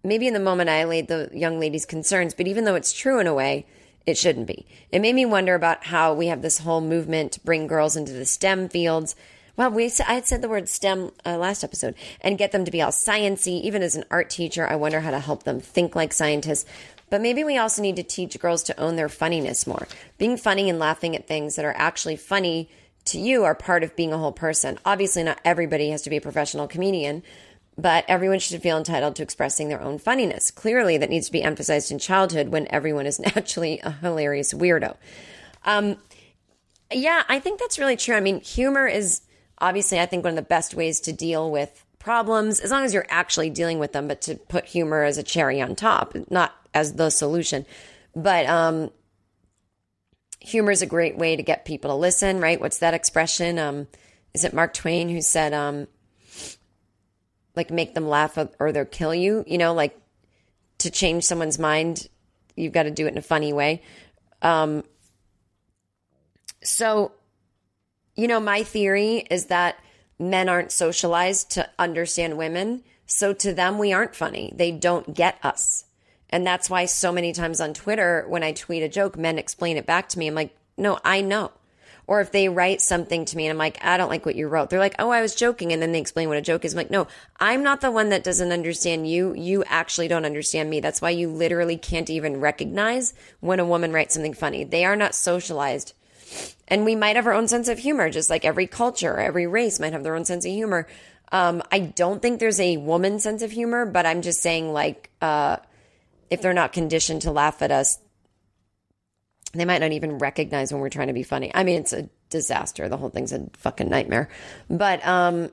maybe in the moment I allayed the young lady's concerns, but even though it's true in a way, it shouldn't be. It made me wonder about how we have this whole movement to bring girls into the STEM fields well, we I had said the word STEM uh, last episode and get them to be all sciency. Even as an art teacher, I wonder how to help them think like scientists. But maybe we also need to teach girls to own their funniness more. Being funny and laughing at things that are actually funny to you are part of being a whole person. Obviously, not everybody has to be a professional comedian, but everyone should feel entitled to expressing their own funniness. Clearly, that needs to be emphasized in childhood when everyone is naturally a hilarious weirdo. Um, yeah, I think that's really true. I mean, humor is obviously, I think one of the best ways to deal with problems, as long as you're actually dealing with them, but to put humor as a cherry on top, not as the solution. But um, humor is a great way to get people to listen, right? What's that expression? Um, is it Mark Twain who said, um, like, make them laugh or they'll kill you? You know, like to change someone's mind, you've got to do it in a funny way. Um, so you know, my theory is that men aren't socialized to understand women. So to them, we aren't funny. They don't get us. And that's why so many times on Twitter, when I tweet a joke, men explain it back to me. I'm like, no, I know. Or if they write something to me and I'm like, I don't like what you wrote, they're like, oh, I was joking. And then they explain what a joke is. I'm like, no, I'm not the one that doesn't understand you. You actually don't understand me. That's why you literally can't even recognize when a woman writes something funny. They are not socialized and we might have our own sense of humor, just like every culture, every race might have their own sense of humor. Um, I don't think there's a woman sense of humor, but I'm just saying, like, uh, if they're not conditioned to laugh at us, they might not even recognize when we're trying to be funny. I mean, it's a disaster. The whole thing's a fucking nightmare. But um,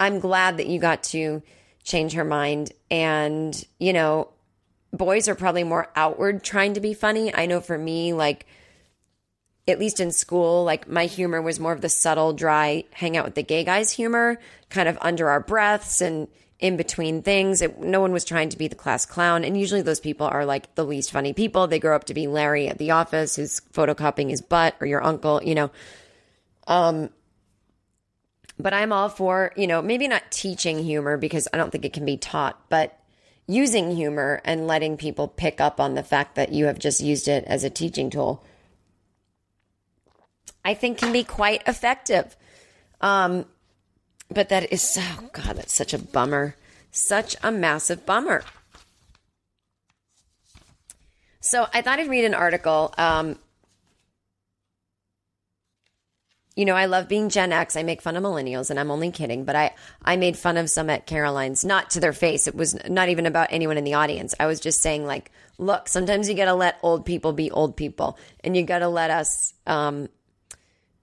I'm glad that you got to change her mind. And, you know, boys are probably more outward trying to be funny. I know for me, like, at least in school, like my humor was more of the subtle, dry, hang out with the gay guys humor, kind of under our breaths and in between things. It, no one was trying to be the class clown. And usually those people are like the least funny people. They grow up to be Larry at the office who's photocopying his butt or your uncle, you know. Um, but I'm all for, you know, maybe not teaching humor because I don't think it can be taught, but using humor and letting people pick up on the fact that you have just used it as a teaching tool, I think can be quite effective. Um, but that is, oh God, that's such a bummer. Such a massive bummer. So I thought I'd read an article. Um, you know, I love being Gen X. I make fun of millennials, and I'm only kidding. But I, I made fun of some at Caroline's, not to their face. It was not even about anyone in the audience. I was just saying, like, look, sometimes you got to let old people be old people, and you got to let us um,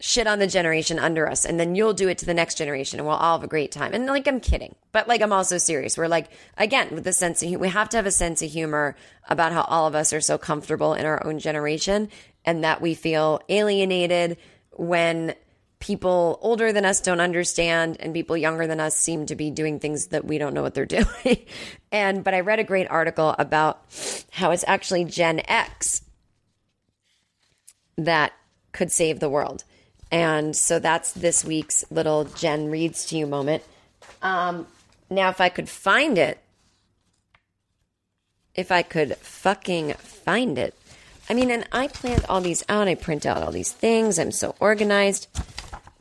shit on the generation under us and then you'll do it to the next generation and we'll all have a great time. And like I'm kidding, but like I'm also serious. We're like again with the sense of we have to have a sense of humor about how all of us are so comfortable in our own generation and that we feel alienated when people older than us don't understand and people younger than us seem to be doing things that we don't know what they're doing. and but I read a great article about how it's actually Gen X that could save the world. And so that's this week's little Jen reads to you moment. Um, now, if I could find it, if I could fucking find it. I mean, and I planned all these out. I print out all these things. I'm so organized.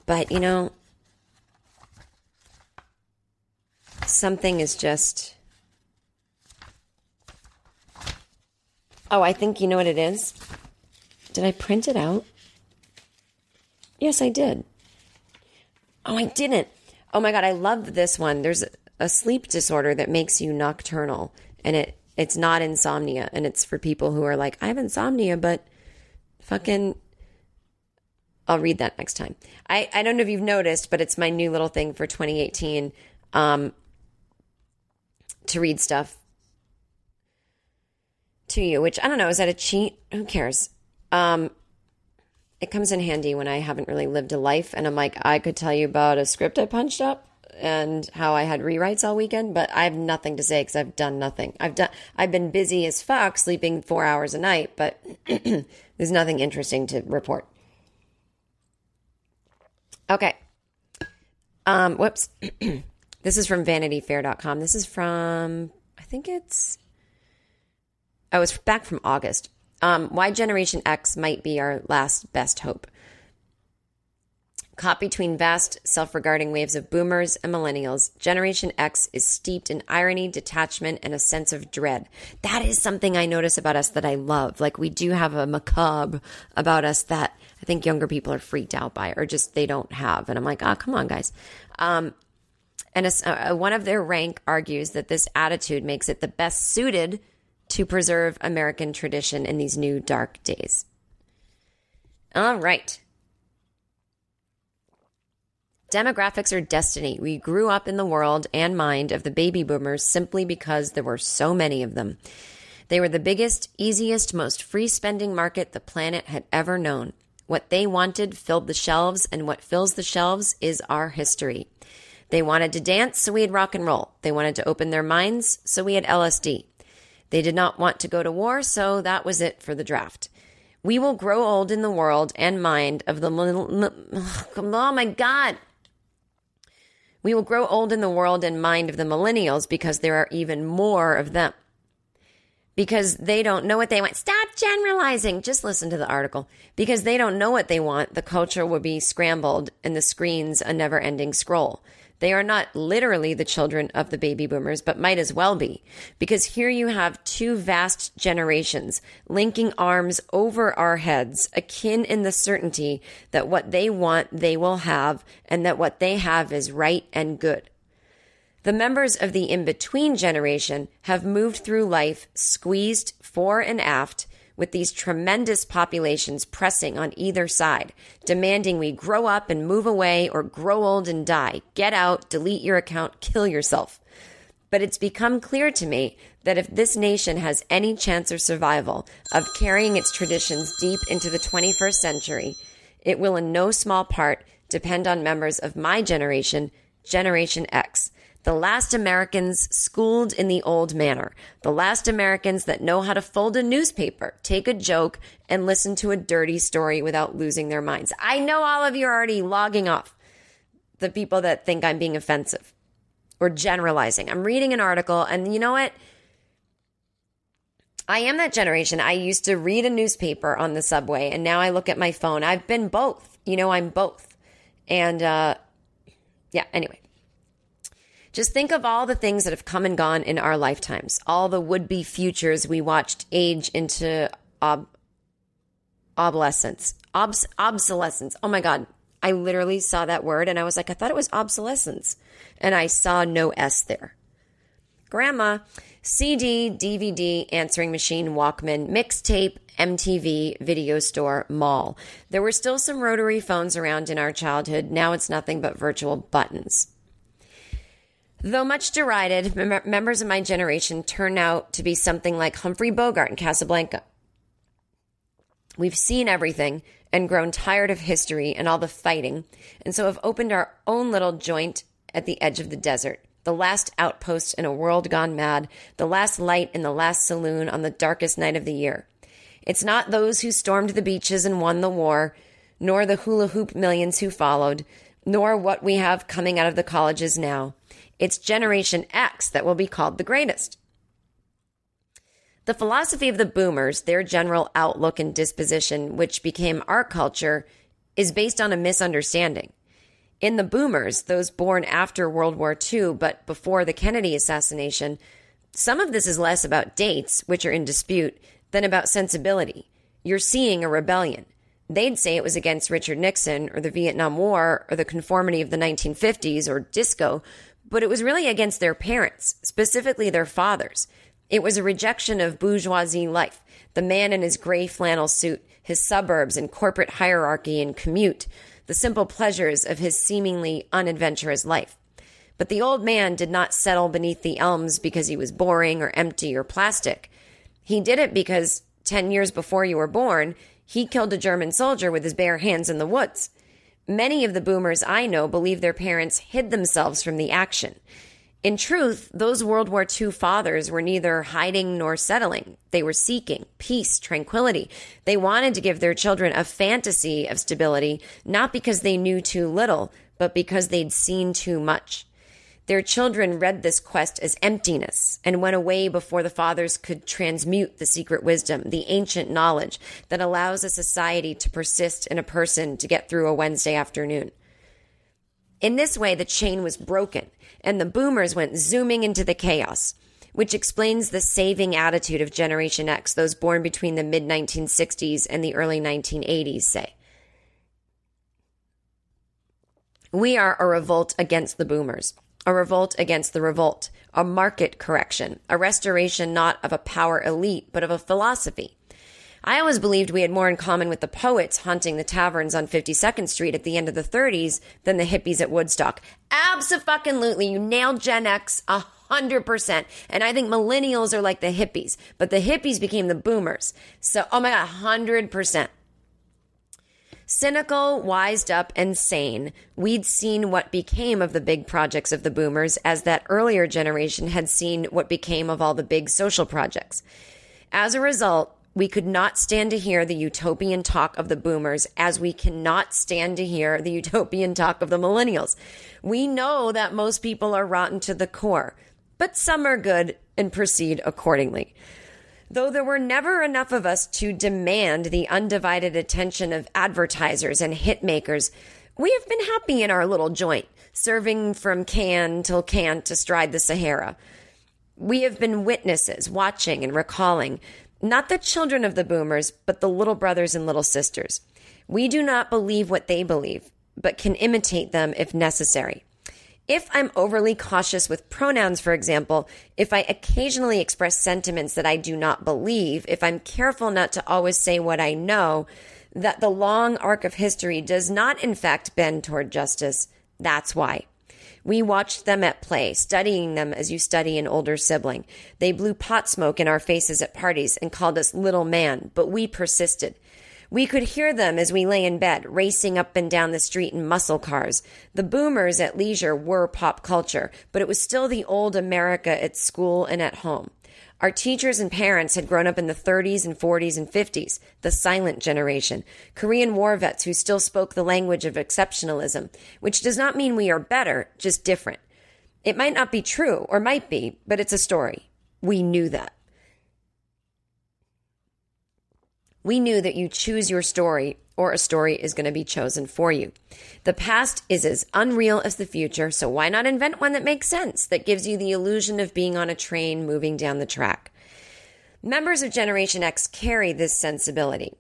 But, you know, something is just. Oh, I think you know what it is. Did I print it out? Yes, I did. Oh, I didn't. Oh my god, I love this one. There's a sleep disorder that makes you nocturnal, and it it's not insomnia, and it's for people who are like, I have insomnia, but fucking. I'll read that next time. I, I don't know if you've noticed, but it's my new little thing for 2018 um, to read stuff to you, which I don't know. Is that a cheat? Who cares? Um, it comes in handy when I haven't really lived a life and I'm like, I could tell you about a script I punched up and how I had rewrites all weekend, but I have nothing to say because I've done nothing. I've done, I've been busy as fuck, sleeping four hours a night, but there's nothing interesting to report. Okay. Um, whoops. this is from vanityfair.com. This is from, I think it's, I was back from August. Um, why Generation X might be our last best hope. Caught between vast, self regarding waves of boomers and millennials, Generation X is steeped in irony, detachment, and a sense of dread. That is something I notice about us that I love. Like, we do have a macabre about us that I think younger people are freaked out by, or just they don't have. And I'm like, ah, oh, come on, guys. Um, and a, a, one of their rank argues that this attitude makes it the best suited to preserve American tradition in these new dark days. All right. Demographics are destiny. We grew up in the world and mind of the baby boomers simply because there were so many of them. They were the biggest, easiest, most free spending market the planet had ever known. What they wanted filled the shelves, and what fills the shelves is our history. They wanted to dance, so we had rock and roll. They wanted to open their minds, so we had LSD. They did not want to go to war, so that was it for the draft. We will grow old in the world and mind of the. Oh my God. We will grow old in the world and mind of the millennials because there are even more of them. Because they don't know what they want. Stop generalizing. Just listen to the article. Because they don't know what they want, the culture will be scrambled and the screen's a never ending scroll. They are not literally the children of the baby boomers, but might as well be. Because here you have two vast generations linking arms over our heads, akin in the certainty that what they want, they will have, and that what they have is right and good. The members of the in between generation have moved through life squeezed fore and aft with these tremendous populations pressing on either side, demanding we grow up and move away or grow old and die, get out, delete your account, kill yourself. But it's become clear to me that if this nation has any chance of survival, of carrying its traditions deep into the 21st century, it will in no small part depend on members of my generation, Generation X, the last Americans schooled in the old manner, the last Americans that know how to fold a newspaper, take a joke, and listen to a dirty story without losing their minds. I know all of you are already logging off, the people that think I'm being offensive or generalizing. I'm reading an article, and you know what? I am that generation. I used to read a newspaper on the subway, and now I look at my phone. I've been both. You know, I'm both. And uh, yeah, anyway. Just think of all the things that have come and gone in our lifetimes, all the would be futures we watched age into ob- obsolescence. Obs- obsolescence. Oh my God. I literally saw that word and I was like, I thought it was obsolescence. And I saw no S there. Grandma, CD, DVD, answering machine, Walkman, mixtape, MTV, video store, mall. There were still some rotary phones around in our childhood. Now it's nothing but virtual buttons. Though much derided, mem- members of my generation turn out to be something like Humphrey Bogart in Casablanca. We've seen everything and grown tired of history and all the fighting, and so have opened our own little joint at the edge of the desert, the last outpost in a world gone mad, the last light in the last saloon on the darkest night of the year. It's not those who stormed the beaches and won the war, nor the hula hoop millions who followed, nor what we have coming out of the colleges now. It's Generation X that will be called the greatest. The philosophy of the boomers, their general outlook and disposition, which became our culture, is based on a misunderstanding. In the boomers, those born after World War II but before the Kennedy assassination, some of this is less about dates, which are in dispute, than about sensibility. You're seeing a rebellion. They'd say it was against Richard Nixon or the Vietnam War or the conformity of the 1950s or disco, but it was really against their parents, specifically their fathers. It was a rejection of bourgeoisie life, the man in his gray flannel suit, his suburbs and corporate hierarchy and commute, the simple pleasures of his seemingly unadventurous life. But the old man did not settle beneath the elms because he was boring or empty or plastic. He did it because 10 years before you were born, he killed a German soldier with his bare hands in the woods. Many of the boomers I know believe their parents hid themselves from the action. In truth, those World War II fathers were neither hiding nor settling. They were seeking peace, tranquility. They wanted to give their children a fantasy of stability, not because they knew too little, but because they'd seen too much. Their children read this quest as emptiness and went away before the fathers could transmute the secret wisdom, the ancient knowledge that allows a society to persist in a person to get through a Wednesday afternoon. In this way, the chain was broken and the boomers went zooming into the chaos, which explains the saving attitude of Generation X, those born between the mid 1960s and the early 1980s, say. We are a revolt against the boomers a revolt against the revolt, a market correction, a restoration not of a power elite, but of a philosophy. I always believed we had more in common with the poets haunting the taverns on 52nd Street at the end of the 30s than the hippies at Woodstock. Absolutely. You nailed Gen X a hundred percent. And I think millennials are like the hippies, but the hippies became the boomers. So, oh my God, hundred percent. Cynical, wised up, and sane, we'd seen what became of the big projects of the boomers as that earlier generation had seen what became of all the big social projects. As a result, we could not stand to hear the utopian talk of the boomers as we cannot stand to hear the utopian talk of the millennials. We know that most people are rotten to the core, but some are good and proceed accordingly. Though there were never enough of us to demand the undivided attention of advertisers and hit makers, We have been happy in our little joint, serving from can till can't stride the Sahara. We have been witnesses, watching and recalling, not the children of the boomers, but the little brothers and little sisters. We do not believe what they believe, but can imitate them if necessary. If I'm overly cautious with pronouns, for example, if I occasionally express sentiments that I do not believe, if I'm careful not to always say what I know, that the long arc of history does not in fact bend toward justice, that's why. We watched them at play, studying them as you study an older sibling. They blew pot smoke in our faces at parties and called us little man, but we persisted. We could hear them as we lay in bed, racing up and down the street in muscle cars. The boomers at leisure were pop culture, but it was still the old America at school and at home. Our teachers and parents had grown up in the 30s and 40s and 50s, the silent generation, Korean war vets who still spoke the language of exceptionalism, which does not mean we are better, just different. It might not be true, or might be, but it's a story. We knew that. We knew that you choose your story or a story is going to be chosen for you. The past is as unreal as the future, so why not invent one that makes sense, that gives you the illusion of being on a train moving down the track? Members of Generation X carry this sensibility.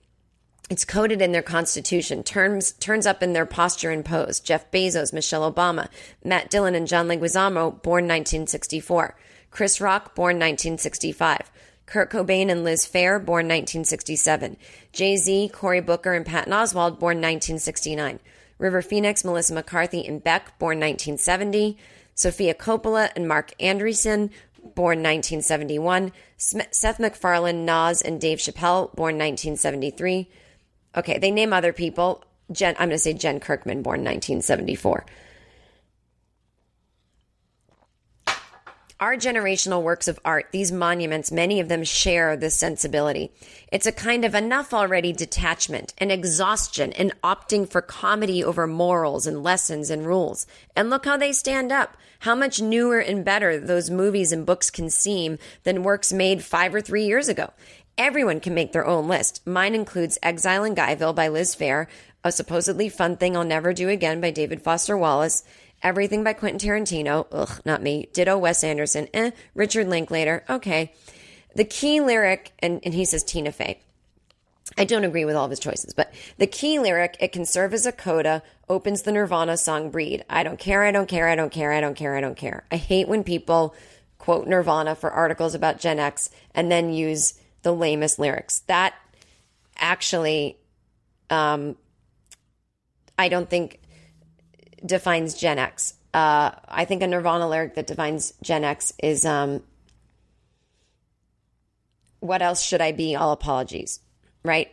It's coded in their constitution, turns, turns up in their posture and pose. Jeff Bezos, Michelle Obama, Matt Dillon, and John Leguizamo, born 1964. Chris Rock, born 1965. Kurt Cobain and Liz Phair, born 1967. Jay Z, Cory Booker, and Patton Oswalt, born 1969. River Phoenix, Melissa McCarthy, and Beck, born 1970. Sofia Coppola and Marc Andreessen, born 1971. Seth MacFarlane, Nas, and Dave Chappelle, born 1973. Okay, they name other people. Jen, I'm going to say Jen Kirkman, born 1974. Our generational works of art, these monuments, many of them share this sensibility. It's a kind of enough already detachment, an exhaustion, an opting for comedy over morals and lessons and rules. And look how they stand up. How much newer and better those movies and books can seem than works made five or three years ago. Everyone can make their own list. Mine includes Exile in Guyville by Liz Phair, A Supposedly Fun Thing I'll Never Do Again by David Foster Wallace, Everything by Quentin Tarantino. Ugh, not me. Ditto Wes Anderson. Eh. Richard Linklater. Okay. The key lyric, and, and he says Tina Fey. I don't agree with all of his choices, but the key lyric, it can serve as a coda, opens the Nirvana song Breed. I don't care, I don't care, I don't care, I don't care, I don't care. I hate when people quote Nirvana for articles about Gen X and then use the lamest lyrics. That actually, um, I don't think defines Gen X. Uh, I think a Nirvana lyric that defines Gen X is um, "What else should I be? All apologies." Right.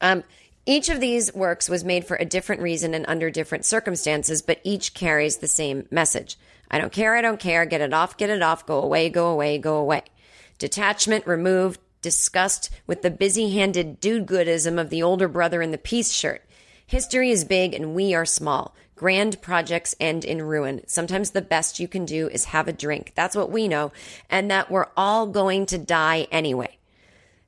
Um, each of these works was made for a different reason and under different circumstances, but each carries the same message. I don't care, I don't care, get it off, get it off, go away, go away, go away. Detachment, removed, disgust with the busy handed dude goodism of the older brother in the peace shirt. History is big and we are small. Grand projects end in ruin. Sometimes the best you can do is have a drink. That's what we know, and that we're all going to die anyway.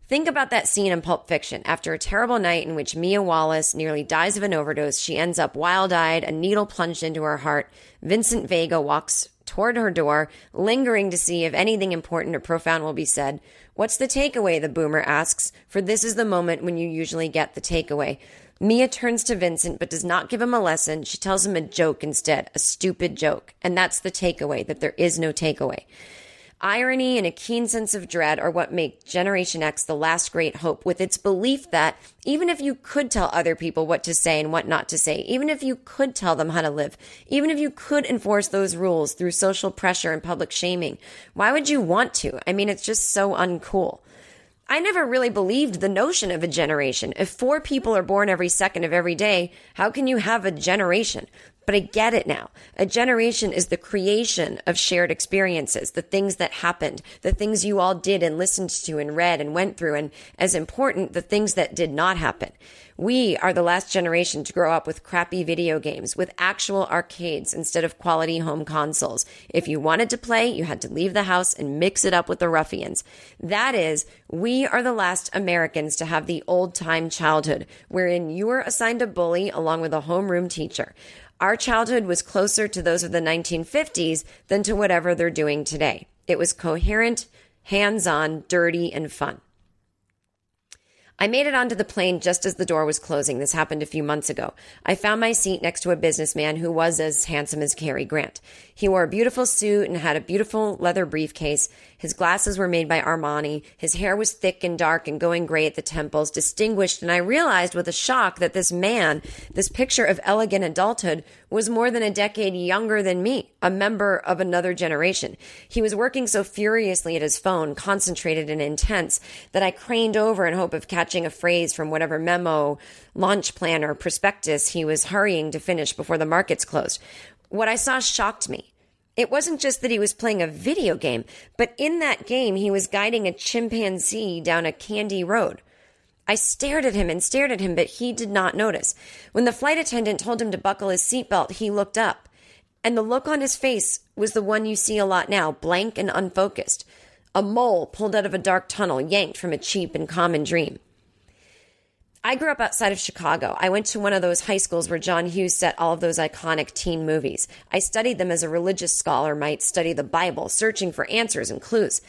Think about that scene in Pulp Fiction. After a terrible night in which Mia Wallace nearly dies of an overdose, she ends up wild eyed, a needle plunged into her heart. Vincent Vega walks toward her door, lingering to see if anything important or profound will be said. What's the takeaway? The boomer asks, for this is the moment when you usually get the takeaway. Mia turns to Vincent but does not give him a lesson. She tells him a joke instead, a stupid joke. And that's the takeaway that there is no takeaway. Irony and a keen sense of dread are what make Generation X the last great hope, with its belief that even if you could tell other people what to say and what not to say, even if you could tell them how to live, even if you could enforce those rules through social pressure and public shaming, why would you want to? I mean, it's just so uncool. I never really believed the notion of a generation. If four people are born every second of every day, how can you have a generation? But I get it now. A generation is the creation of shared experiences, the things that happened, the things you all did and listened to and read and went through, and as important, the things that did not happen. We are the last generation to grow up with crappy video games, with actual arcades instead of quality home consoles. If you wanted to play, you had to leave the house and mix it up with the ruffians. That is, we are the last Americans to have the old time childhood, wherein you were assigned a bully along with a homeroom teacher. Our childhood was closer to those of the 1950s than to whatever they're doing today. It was coherent, hands on, dirty, and fun. I made it onto the plane just as the door was closing. This happened a few months ago. I found my seat next to a businessman who was as handsome as Cary Grant. He wore a beautiful suit and had a beautiful leather briefcase. His glasses were made by Armani. His hair was thick and dark and going gray at the temples, distinguished. And I realized with a shock that this man, this picture of elegant adulthood, was more than a decade younger than me, a member of another generation. He was working so furiously at his phone, concentrated and intense, that I craned over in hope of catching a phrase from whatever memo, launch plan, or prospectus he was hurrying to finish before the markets closed. What I saw shocked me. It wasn't just that he was playing a video game, but in that game, he was guiding a chimpanzee down a candy road. I stared at him and stared at him, but he did not notice. When the flight attendant told him to buckle his seatbelt, he looked up. And the look on his face was the one you see a lot now, blank and unfocused. A mole pulled out of a dark tunnel, yanked from a cheap and common dream. I grew up outside of Chicago. I went to one of those high schools where John Hughes set all of those iconic teen movies. I studied them as a religious scholar might study the Bible, searching for answers and clues.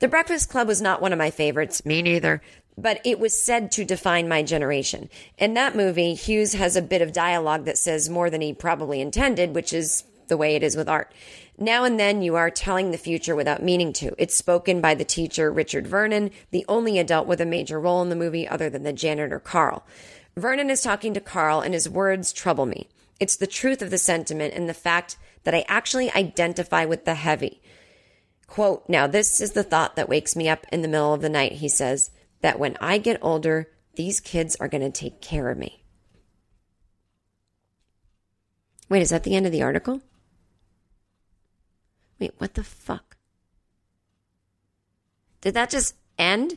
The Breakfast Club was not one of my favorites. Me neither. But it was said to define my generation. In that movie, Hughes has a bit of dialogue that says more than he probably intended, which is the way it is with art. Now and then you are telling the future without meaning to. It's spoken by the teacher, Richard Vernon, the only adult with a major role in the movie other than the janitor, Carl. Vernon is talking to Carl, and his words trouble me. It's the truth of the sentiment and the fact that I actually identify with the heavy. Quote, now this is the thought that wakes me up in the middle of the night, he says, that when I get older, these kids are going to take care of me. Wait, is that the end of the article? Wait, what the fuck? Did that just end?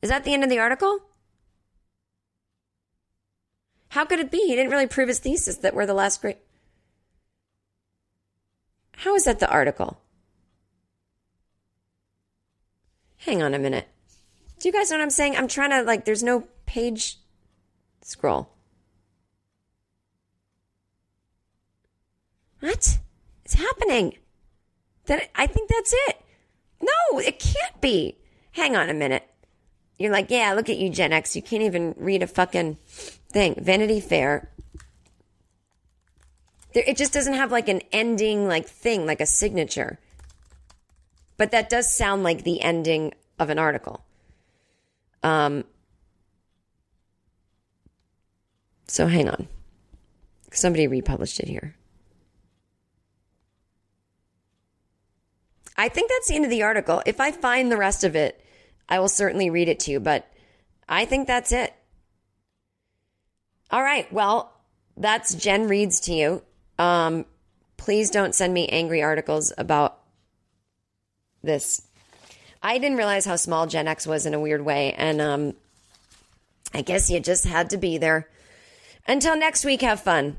Is that the end of the article? How could it be? He didn't really prove his thesis that we're the last great. How is that the article? Hang on a minute. Do you guys know what I'm saying? I'm trying to, like, there's no page scroll. What is happening? That I think that's it. No, it can't be. Hang on a minute. You're like, yeah, look at you, Gen X. You can't even read a fucking thing. Vanity Fair. There, it just doesn't have like an ending, like thing, like a signature. But that does sound like the ending of an article. Um. So hang on. Somebody republished it here. I think that's the end of the article. If I find the rest of it, I will certainly read it to you, but I think that's it. All right. Well, that's Jen reads to you. Um, please don't send me angry articles about this. I didn't realize how small Gen X was in a weird way, and um, I guess you just had to be there. Until next week, have fun.